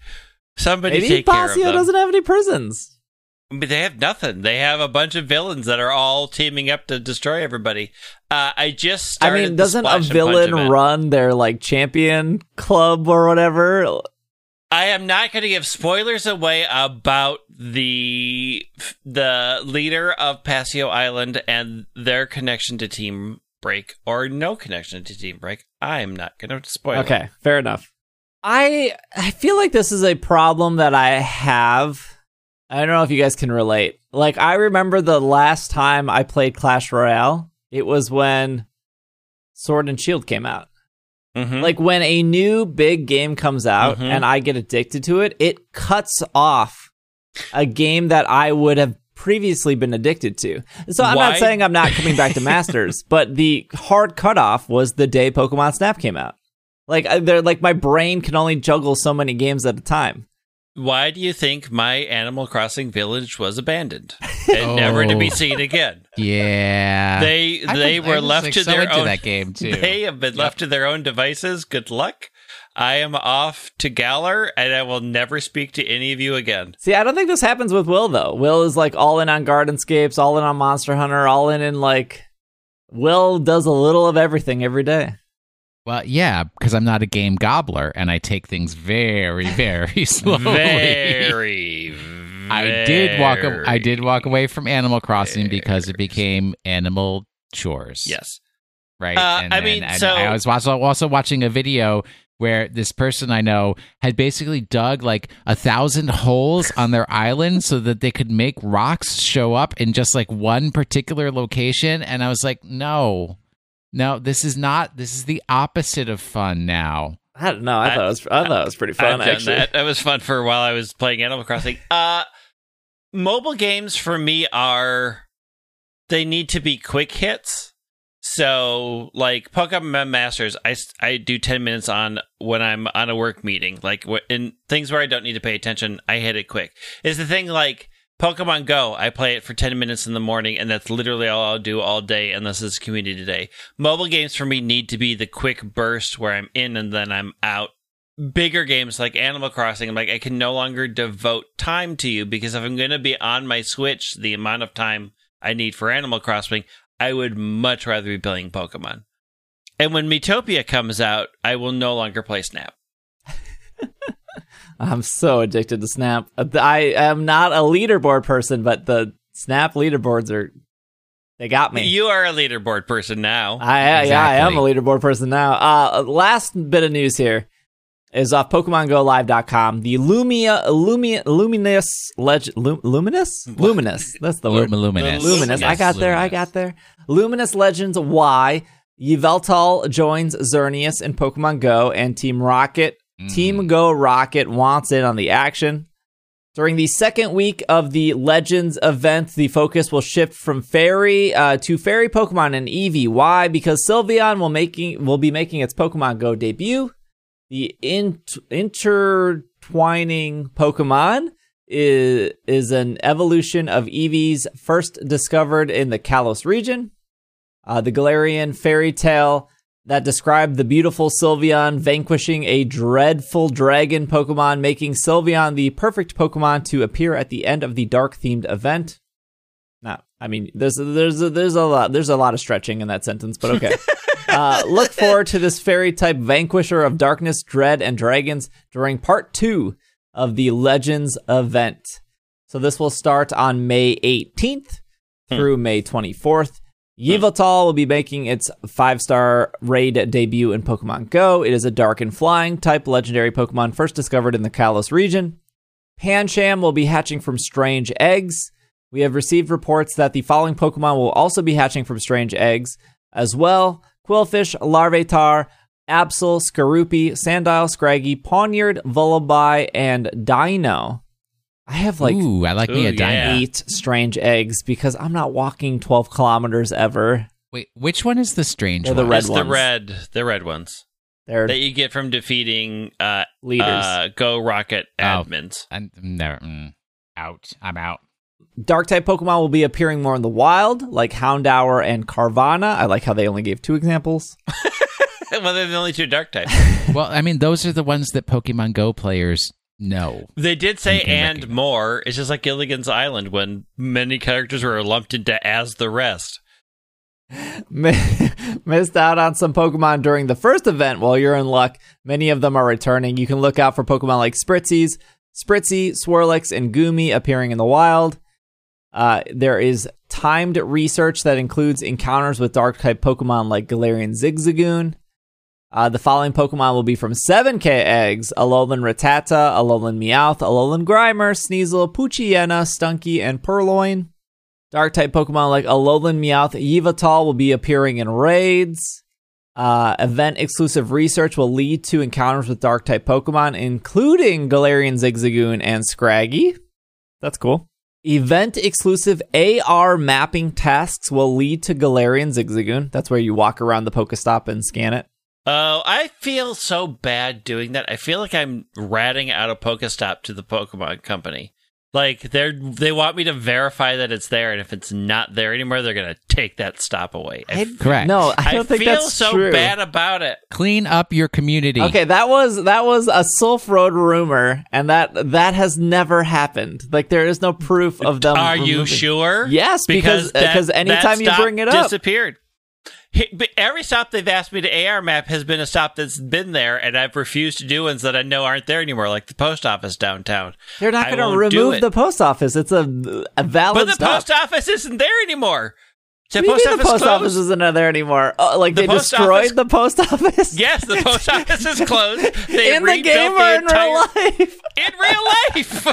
somebody Maybe take care of Pasio them. doesn't have any prisons. But they have nothing. They have a bunch of villains that are all teaming up to destroy everybody. Uh, I just I mean, doesn't a Splash and Punch villain run their like champion club or whatever? I am not going to give spoilers away about the the leader of Pasio Island and their connection to Team Break or no connection to Team Break. I'm not going to spoil. it. Okay, fair enough. I I feel like this is a problem that I have. I don't know if you guys can relate. Like I remember the last time I played Clash Royale, it was when Sword and Shield came out. Mhm. Like when a new big game comes out Mhm. and I get addicted to it, it cuts off a game that I would have previously been addicted to. So I'm Why- not saying I'm not coming back to Masters, (laughs) but the hard cutoff was the day Pokemon Snap came out. Like they're like my brain can only juggle so many games at a time. Why do you think my Animal Crossing village was abandoned? (laughs) and never to be Oh. seen again. Yeah. They they were left like, to so their own. that game too. (laughs) They have been left to their own devices. Good luck. I am off to Galar, and I will never speak to any of you again. See, I don't think this happens with Will though. Will is like all in on Gardenscapes, all in on Monster Hunter, all in in like. Will does a little of everything every day. Well, yeah, because I'm not a game gobbler and I take things very, (laughs) very slowly. Very. I did walk. a- I did walk away from Animal Crossing because it became animal chores. Yes. right. Uh, and I mean, and so- I was also also watching a video where this person I know had basically dug like a thousand holes on their (laughs) island so that they could make rocks show up in just like one particular location, and I was like, no. No, this is not. This is the opposite of fun now. I don't know. I, I- thought it was. I thought it was pretty fun I've done actually. that. That was fun for a while I was playing Animal Crossing. Uh, mobile games for me are they need to be quick hits. So, like Pokemon Masters, I I do 10 minutes on when I'm on a work meeting. Like, in things where I don't need to pay attention, I hit it quick. Is the thing like Pokemon Go, I play it for 10 minutes in the morning, and that's literally all I'll do all day unless it's community day. Mobile games for me need to be the quick burst where I'm in and then I'm out bigger games like Animal Crossing, I'm like, I can no longer devote time to you because if I'm going to be on my Switch, the amount of time I need for Animal Crossing, I would much rather be playing Pokemon. And when Miitopia comes out, I will no longer play Snap. (laughs) I'm so addicted to Snap. Uh, I am not a leaderboard person, but the Snap leaderboards are. They got me. You are a leaderboard person now. I yeah, I am a leaderboard person now. Uh, last bit of news here is off PokemonGoLive.com. The Lumia, Lumia, Luminous Leg, Lu- Luminous, Luminous. That's the word. Lum- Luminous. Luminous. I got there. I got there. Luminous Legends Y. Yveltal joins Xerneas in Pokemon Go, and Team Rocket. Mm. Team Go Rocket wants in on the action. During the second week of the Legends event, the focus will shift from fairy uh, to fairy Pokemon and Eevee. Why? Because Sylveon will making will be making its Pokemon Go debut. The int- intertwining Pokemon is is an evolution of Eevee's first discovered in the Kalos region. Uh, the Galarian fairy tale that described the beautiful Sylveon vanquishing a dreadful dragon Pokemon, making Sylveon the perfect Pokemon to appear at the end of the dark themed event. Now, I mean, there's there's a, there's a lot there's a lot of stretching in that sentence, but okay. (laughs) uh, look forward to this fairy type vanquisher of darkness, dread, and dragons during part two of the Legends event. So this will start on May 18th through May 24th. Yveltal will be making its five star raid debut in Pokemon Go. It is a dark and flying type legendary Pokemon first discovered in the Kalos region. Pancham will be hatching from strange eggs. We have received reports that the following Pokemon will also be hatching from strange eggs as well Qwilfish, Larvitar, Absol, Skorupi, Sandile, Scraggy, Pawniard, Vullaby, and Deino. I have like Ooh, I like me a dino. yeah. eight strange eggs because I'm not walking 12 kilometers ever. Wait, which one is the strange They're the one? red It's the red, the red ones They're that you get from defeating uh, leaders. uh, Go Rocket Oh. admins. I'm never mm, out. I'm out. Dark type Pokemon will be appearing more in the wild, like Houndour and Carvanha. I like how they only gave two examples. (laughs) (laughs) well, they're the only two dark types. Well, I mean, those are the ones that Pokemon Go players know. They did say and recognize. more. It's just like Gilligan's Island when many characters were lumped into as the rest. (laughs) Missed out on some Pokemon during the first event. Well, you're in luck. Many of them are returning. You can look out for Pokemon like Spritzees, Spritzee, Swirlix, and Goomy appearing in the wild. Uh, there is timed research that includes encounters with dark type Pokemon like Galarian Zigzagoon. Uh, the following Pokemon will be from 7K eggs Alolan Rattata, Alolan Meowth, Alolan Grimer, Sneasel, Poochyena, Stunky, and Purrloin. Dark type Pokemon like Alolan Meowth, Yveltal will be appearing in raids. Uh, event exclusive research will lead to encounters with dark type Pokemon, including Galarian Zigzagoon and Scraggy. That's cool. Event exclusive AR mapping tasks will lead to Galarian Zigzagoon. That's where you walk around the Pokestop and scan it. Oh, I feel so bad doing that. I feel like I'm ratting out a Pokestop to the Pokemon company. Like they're they want me to verify that it's there, and if it's not there anymore, they're gonna take that stop away. I, Correct. No, I don't think feel that's so true. bad about it. Clean up your community. Okay, that was that was a Silph Road rumor, and that that has never happened. Like there is no proof of them. Are you sure? Yes, because uh, that- because that anytime you bring it up, disappeared. Every stop they've asked me to AR map has been a stop that's been there, and I've refused to do ones that I know aren't there anymore, like the post office downtown. they're not going to remove the post office. It's a a valid But the stop. post office isn't there anymore. The What do you post the post closed. office isn't there anymore? Oh, like The they destroyed office- the post office? Yes, the post (laughs) office is closed. They in the rebuilt game the or in entire- real life? (laughs) in real life.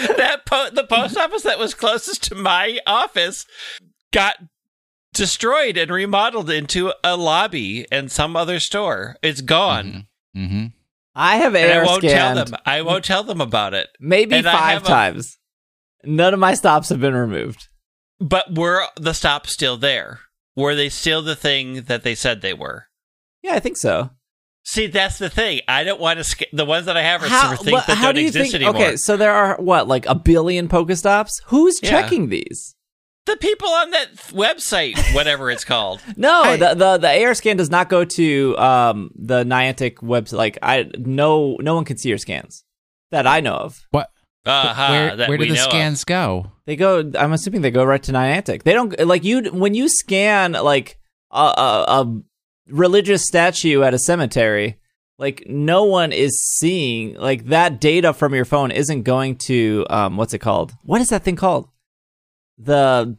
(laughs) that po- the post office that was closest to my office got destroyed and remodeled into a lobby and some other store. It's gone. Mm-hmm. I have And I won't scanned tell them. I won't tell them about it. maybe and five have a- times. None of my stops have been removed. But were the stops still there? Were they still the thing that they said they were? Yeah, I think so. See, that's the thing. I don't want to. Sc- the ones that I have are How, for things what- that how don't do you exist think? anymore. Okay, so there are what, like a billion Pokestops? Who's Yeah. checking these? The people on that website, whatever it's called. (laughs) No, I- the, the the AR scan does not go to um the Niantic website. Like I no no one can see your scans that I know of. What? Uh-huh, where that where do the know of. scans go? They go. I'm assuming they go right to Niantic. They don't like you when you scan like a, a, a religious statue at a cemetery. Like no one is seeing like that data from your phone isn't going to um what's it called? What is that thing called? The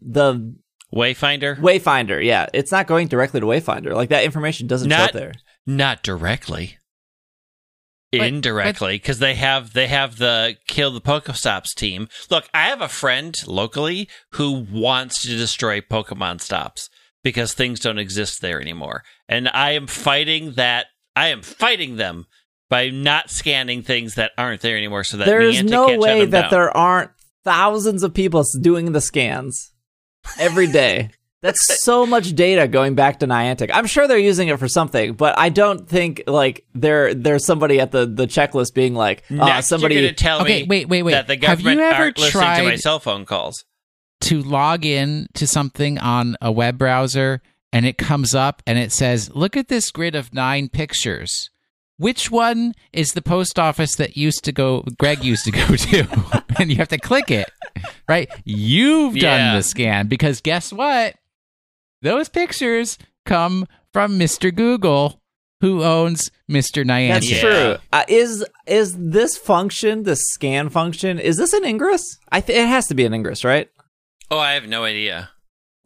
the Wayfinder? Wayfinder. Yeah, it's not going directly to Wayfinder. Like that information doesn't show Not- up there. Not directly. But- Indirectly, because they have they have the kill the Pokestops team. Look, I have a friend locally who wants to destroy Pokemon stops because things don't exist there anymore, and I am fighting that. I am fighting them by not scanning things that aren't there anymore. So that There's Niantic no can't shut way them that down. there aren't thousands of people doing the scans every day. (laughs) That's so much data going back to Niantic. I'm sure they're using it for something, but I don't think like there there's somebody at the the checklist being like, uh, Next, somebody. you're going to tell Okay, me wait, wait, wait. that the Have you ever aren't listening to my tried- cell phone calls. to log in to something on a web browser and it comes up and it says, "Look at this grid of 9 pictures. Which one is the post office that used to go Greg used to go (laughs) to?" and you have to click it. Right? You've done Yeah. the scan because guess what? Those pictures come from Mr. Google who owns Mr. Niantic. That's Yeah. true. Uh, is is this function, the scan function, is this an Ingress? I th- it has to be an Ingress, right? Oh, I have no idea.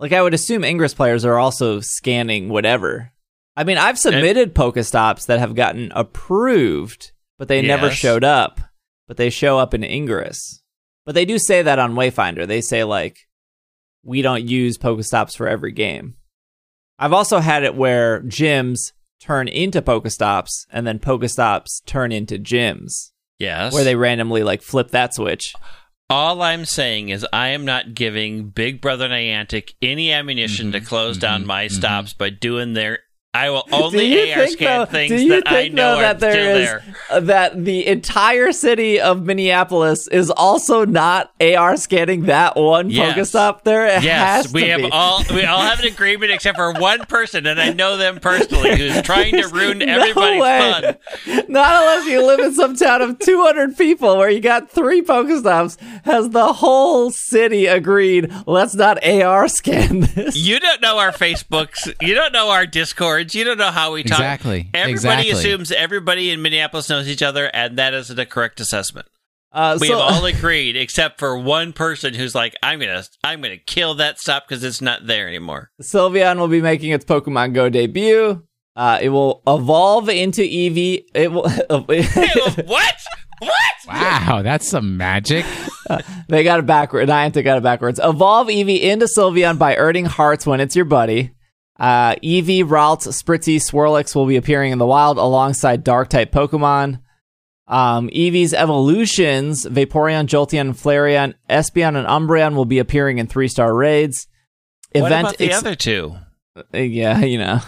Like I would assume Ingress players are also scanning whatever. I mean, I've submitted Pokestops that have gotten approved, but they never showed up. But they show up in Ingress. But they do say that on Wayfinder. They say like, we don't use Pokestops for every game. I've also had it where gyms turn into Pokestops and then Pokestops turn into gyms, Yes. where they randomly like flip that switch. All I'm saying is I am not giving Big Brother Niantic any ammunition to mm-hmm. close down mm-hmm. my mm-hmm. stops by doing their. I will only AR scan though, things that I know though, are that there still is- there. that the entire city of Minneapolis is also not AR scanning that one Yes. Pokestop there? It Yes, we have be. all we all have an agreement except for one person, and I know them personally, who's trying to (laughs) ruin No everybody's way. fun. Not unless you live in some town of 200 people where you got three Pokestops. Has the whole city agreed? Let's not AR scan this. You don't know our Facebooks. You don't know our Discords. You don't know how we talk. Exactly. Everybody exactly. assumes everybody in Minneapolis knows each other, and that isn't a correct assessment. Uh, We so, have all agreed, except for one person who's like, "I'm gonna, I'm gonna kill that stop because it's not there anymore." Sylveon will be making its Pokemon Go debut. Uh, it will evolve into Eevee. It will. (laughs) (laughs) what? What? Wow, that's some magic. They got it backward. Niantic got it backwards. Evolve Eevee into Sylveon by earning hearts when it's your buddy. Uh, Eevee, Ralts, Spritzee, Swirlix will be appearing in the wild alongside Dark type Pokemon. Um, Eevee's evolutions, Vaporeon, Jolteon, Flareon, Espeon, and Umbreon will be appearing in three star raids. What Event about the ex- other two? uh, yeah, (laughs) you know,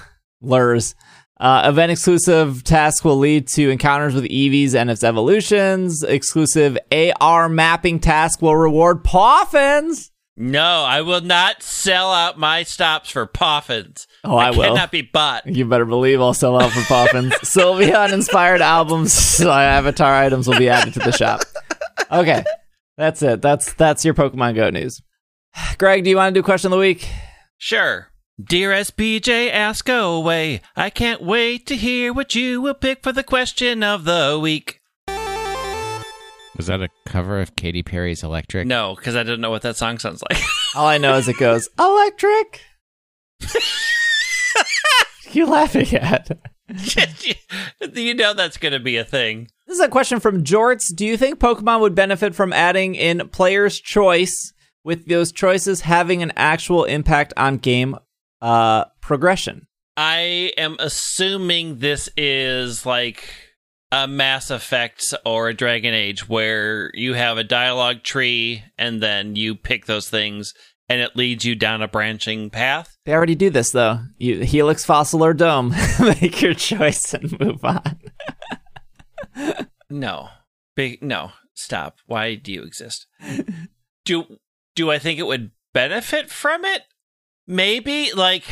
lures. Uh, event exclusive tasks will lead to encounters with Eevees and its evolutions. Exclusive AR mapping task will reward Poffins. No, I will not sell out my stops for Poffins. Oh, I will. Cannot be bought. You better believe I'll sell out for Poffins. (laughs) Sylveon inspired albums, uh, avatar items will be added to the shop. Okay, that's it. That's that's your Pokemon Go news. Greg, do you want to do question of the week? Sure. Dear SBJ, ask away. I can't wait to hear what you will pick for the question of the week. Was that a cover of Katy Perry's Electric? No, because I didn't know what that song sounds like. (laughs) All I know is it goes electric. (laughs) you laughing at? (laughs) you know that's going to be a thing. This is a question from Jorts. Do you think Pokemon would benefit from adding in player's choice, with those choices having an actual impact on game uh, progression? I am assuming this is like a Mass Effect or a Dragon Age where you have a dialogue tree and then you pick those things and it leads you down a branching path. They already do this though. You Helix, Fossil, or Dome. (laughs) Make your choice and move on. no, big no. Stop. Why do you exist? do do I think it would benefit from it? Maybe like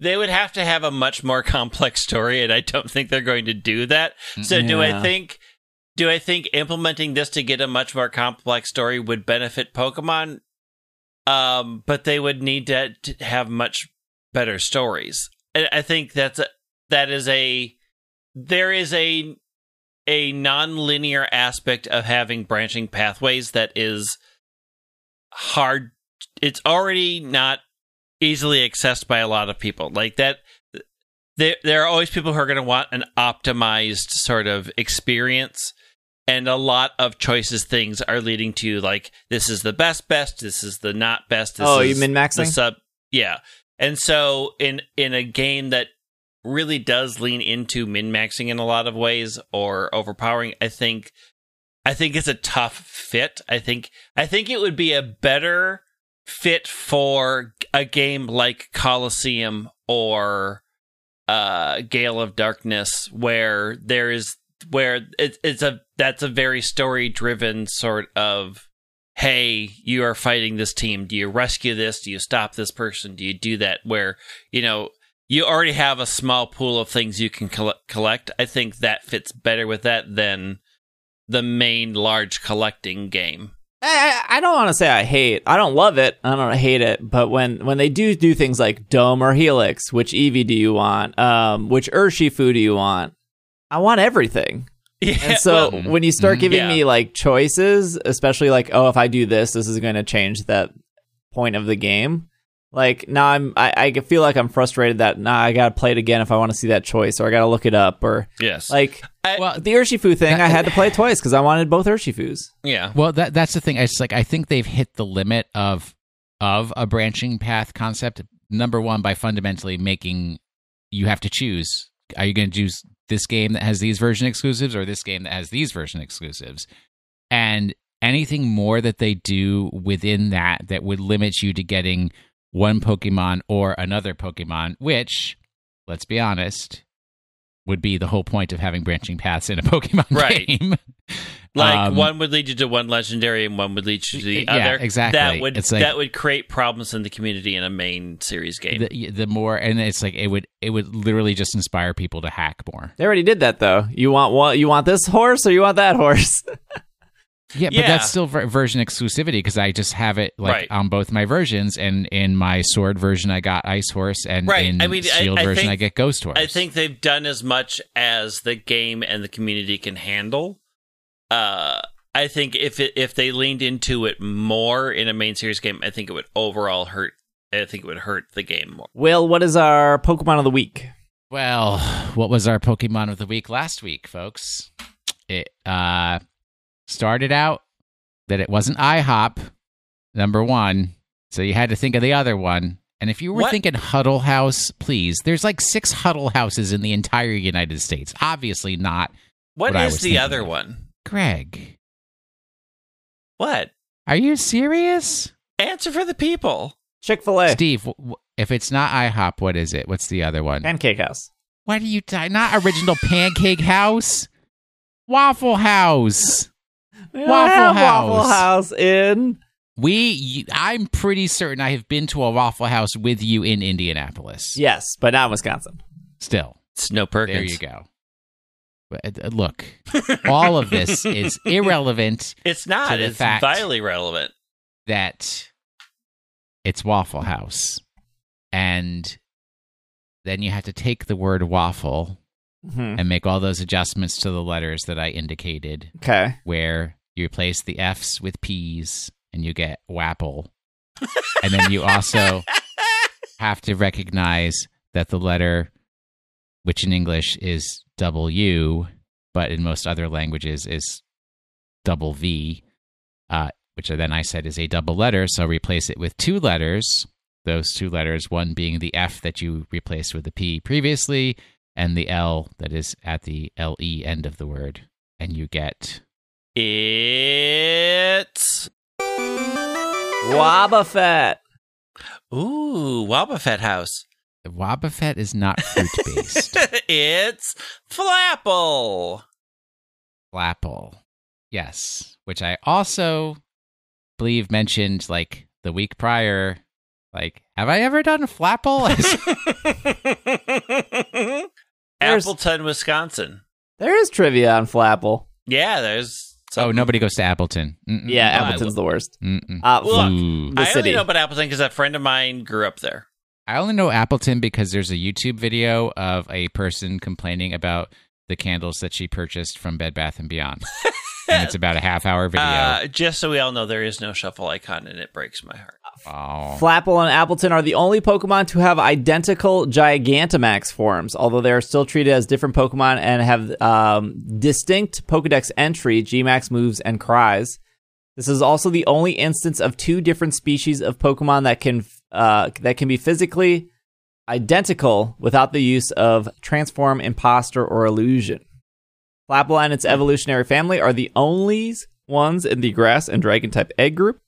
they would have to have a much more (laughs) complex story and I don't think they're going to do that. So yeah. do I think do I think implementing this to get a much more complex story would benefit Pokemon? Um, but they would need to, to have much better stories. And I think that's a, that is a there is a a non-linear aspect of having branching pathways that is hard it's already not easily accessed by a lot of people. Like that there there are always people who are going to want an optimized sort of experience and a lot of choices things are leading to like this is the best best this is the not best this oh you min maxing? sub yeah. And so in in a game that really does lean into min maxing in a lot of ways or overpowering i think i think it's a tough fit. I think i think it would be a better fit for a game like Colosseum or uh Gale of Darkness where there is where it, it's a that's a very story driven sort of hey you are fighting this team. Do you rescue this? Do you stop this person? Do you do that? Where you know you already have a small pool of things you can collect. I think that fits better with that than the main large collecting game I, I don't want to say I hate. I don't love it. I don't hate it. But when when they do do things like Dome or Helix, which Eevee do you want? Um, which Urshifu do you want? I want everything. (laughs) Yeah, and so well, when you start giving yeah. me like choices, especially like, oh, if I do this, this is going to change that point of the game. Like now I'm, I, I feel like I'm frustrated that now nah, I gotta play it again if I want to see that choice, or I gotta look it up, or yes, like I, well the Urshifu thing, I had to play twice because I wanted both Urshifus. Yeah, well that that's the thing. It's like I think they've hit the limit of of a branching path concept. Number one, by fundamentally making you have to choose: are you going to choose this game that has these version exclusives or this game that has these version exclusives? And anything more that they do within that that would limit you to getting one Pokemon or another Pokemon, which, let's be honest, would be the whole point of having branching paths in a (laughs) Pokemon right. game. (laughs) like um, one would lead you to one legendary and one would lead you to the yeah, other. Exactly. That would like, that would create problems in the community in a main series game. The, the, more and it's like it would it would literally just inspire people to hack more. They already did that though. You want what you want this horse or you want that horse? (laughs) Yeah, but that's still ver- version exclusivity because I just have it like right. on both my versions, and in my sword version I got Ice Horse, and right. in I mean, Shield I, I version think, I get Ghost Horse. I think they've done as much as the game and the community can handle. Uh, I think if it, if they leaned into it more in a main series game, I think it would overall hurt. I think it would hurt the game more. Well, what is our Pokemon of the week? Well, what was our Pokemon of the week last week, folks? It uh started out that it wasn't IHOP, number one. So you had to think of the other one. And if you were what? thinking Huddle House, please, there's like six Huddle Houses in the entire United States. Obviously not. what, what is the other of. one? Greg. What? Are you serious? Answer for the people. Chick fil A. Steve, if it's not IHOP, what is it? What's the other one? Pancake House. Why do you talking? Not original Pancake House, Waffle House. We don't Waffle have House. Waffle House in. We, I'm pretty certain I have been to a Waffle House with you in Indianapolis. Yes, but not Wisconsin. Still, Snow Perkins. there you go. But, uh, look, all of this (laughs) is irrelevant It's not. To the It's fact- vitally relevant. that it's Waffle House. And then you have to take the word waffle Mhm. and make all those adjustments to the letters that I indicated, Okay. where you replace the F's with P's and you get wapple. and then you also (laughs) have to recognize that the letter, which in English is W, but in most other languages is double V, uh, which then I said is a double letter. So replace it with two letters. Those two letters, one being the F that you replaced with the P previously, and the L that is at the LE end of the word. And you get It's Wobbuffet. ooh Wobbuffet House. Wobbuffet is not fruit based. (laughs) it's Flapple. Flapple. Yes. Which I also believe mentioned like the week prior. Like, have I ever done Flapple? (laughs) (laughs) There's- Appleton, Wisconsin. There is trivia on Flapple. Yeah, there's. oh, nobody goes to Appleton. Mm-mm. Yeah, I Appleton's the worst. Mm-mm. Uh, Look, the I city. only know about Appleton because a friend of mine grew up there. I only know Appleton because there's a YouTube video of a person complaining about the candles that she purchased from Bed Bath and Beyond. (laughs) and it's about a half hour video. Uh, just so we all know, there is no shuffle icon, and it breaks my heart. oh. Flapple and Appletun are the only Pokemon to have identical Gigantamax forms, although they are still treated as different Pokemon and have um, distinct Pokedex entry, Gmax moves, and cries. This is also the only instance of two different species of Pokemon that can uh, that can be physically identical without the use of transform, imposter, or illusion. Flapple and its evolutionary family are the only ones in the grass and dragon type egg group.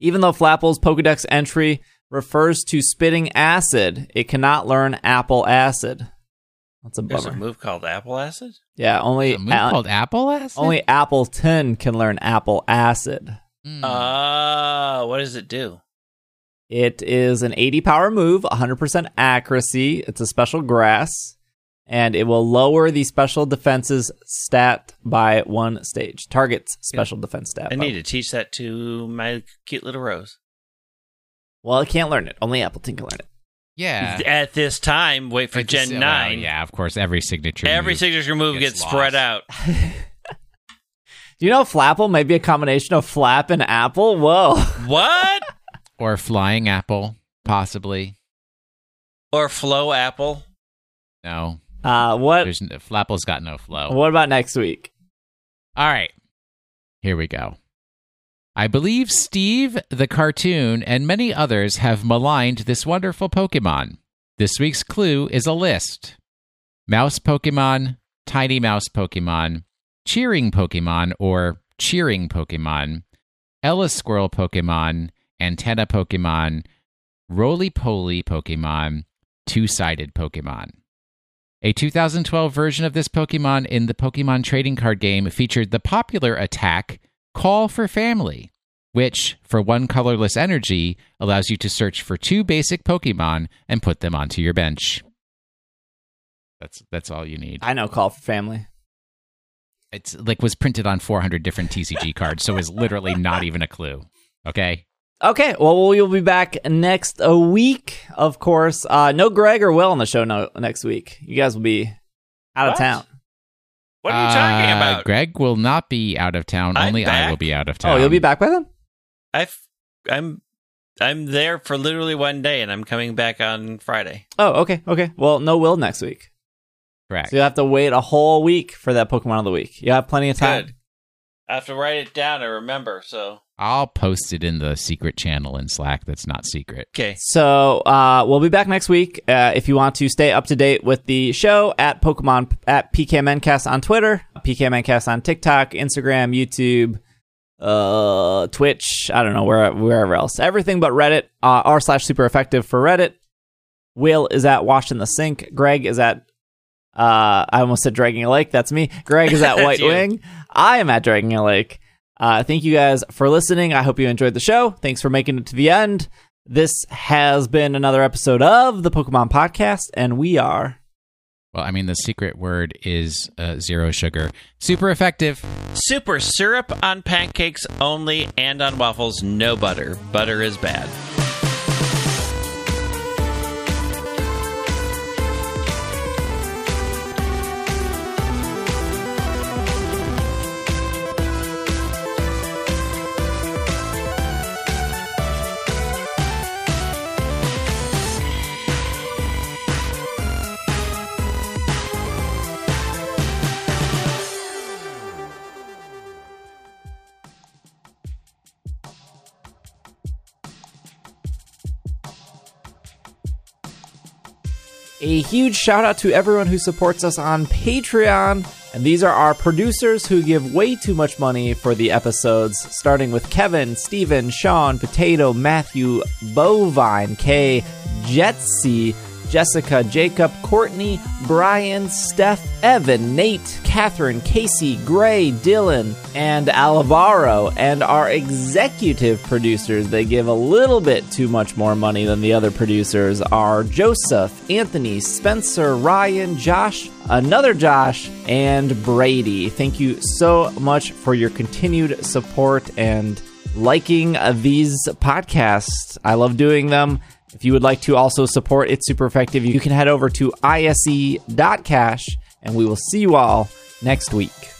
Even though Flapple's Pokedex entry refers to spitting acid, it cannot learn apple acid. That's a There's a move called Apple Acid. Yeah, only A move a- called Apple Acid? only Appletun can learn apple acid. Mm. Uh, what does it do? It is an 80 power move, 100% accuracy. It's a special grass, and it will lower the special defenses stat by one stage. Targets special defense stat. I need to teach that to my cute little Rose. Well, I can't learn it. Only Appletun can learn it. yeah. At this time, wait for It's- Gen well, 9. yeah, of course, every signature. Every move. signature move gets gets, spread out. (laughs) (laughs) Do you know Flapple might be a combination of flap and apple? Whoa. (laughs) What? or flying apple, possibly. or Flow Apple? No, Uh, what there's Flapple's got no flow. what about next week? All right, here we go. I believe Steve the cartoon and many others have maligned this wonderful Pokemon. This week's clue is a list: Mouse Pokemon, Tiny Mouse Pokemon, Cheering Pokemon or Cheering Pokemon, EleSquirrel Pokemon, Antenna Pokemon, Roly Poly Pokemon, Two Sided Pokemon. A 2012 version of this Pokemon in the Pokemon trading card game featured the popular attack Call for Family, which, for one colorless energy, allows you to search for two basic Pokemon and put them onto your bench. That's that's all you need. I know Call for Family. It's like was printed on 400 different TCG cards, so it's literally not even a clue. Okay. Okay, well we'll be back next a week, of course. Uh, no Greg or Will on the show no, next week. You guys will be out of town. What are you talking Uh, about? Greg will not be out of town. I'm Only I will be out of town. Oh, you'll be back by then. I've, I'm I'm there for literally one day, and I'm coming back on Friday. Oh, okay, okay. Well, no Will next week, correct. so you'll have to wait a whole week for that Pokemon of the week. You have plenty of time. Good. I have to write it down and remember. So I'll post it in the secret channel in Slack that's not secret. okay, So uh, we'll be back next week. Uh, if you want to stay up to date with the show, at Pokemon at PKMNcast on Twitter, PKMNcast on TikTok, Instagram, YouTube, uh, Twitch. I don't know where wherever else. Everything but Reddit. Uh, r slash super effective for Reddit. Will is at Wash in the Sink. Greg is at Uh, I almost said Dragging a Lake. That's me. Greg is at (laughs) White you. Wing. I am at Dragging a Lake. Uh, thank you guys for listening. I hope you enjoyed the show. Thanks for making it to the end. This has been another episode of the Pokemon Podcast, and we are. Well, I mean, the secret word is uh, zero sugar. Super effective. Super syrup on pancakes only and on waffles, no butter. Butter is bad. A huge shout out to everyone who supports us on Patreon. And these are our producers who give way too much money for the episodes, starting with Kevin, Steven, Sean, Potato, Matthew, Bovine, Kay, Jetsy, Jessica, Jacob, Courtney, Brian, Steph, Evan, Nate, Catherine, Casey, Gray, Dylan, and Alvaro. And our executive producers, they give a little bit too much more money than the other producers, are Joseph, Anthony, Spencer, Ryan, Josh, another Josh, and Brady. Thank you so much for your continued support and liking these podcasts. I love doing them. If you would like to also support It's Super Effective, you can head over to ise.cash and we will see you all next week.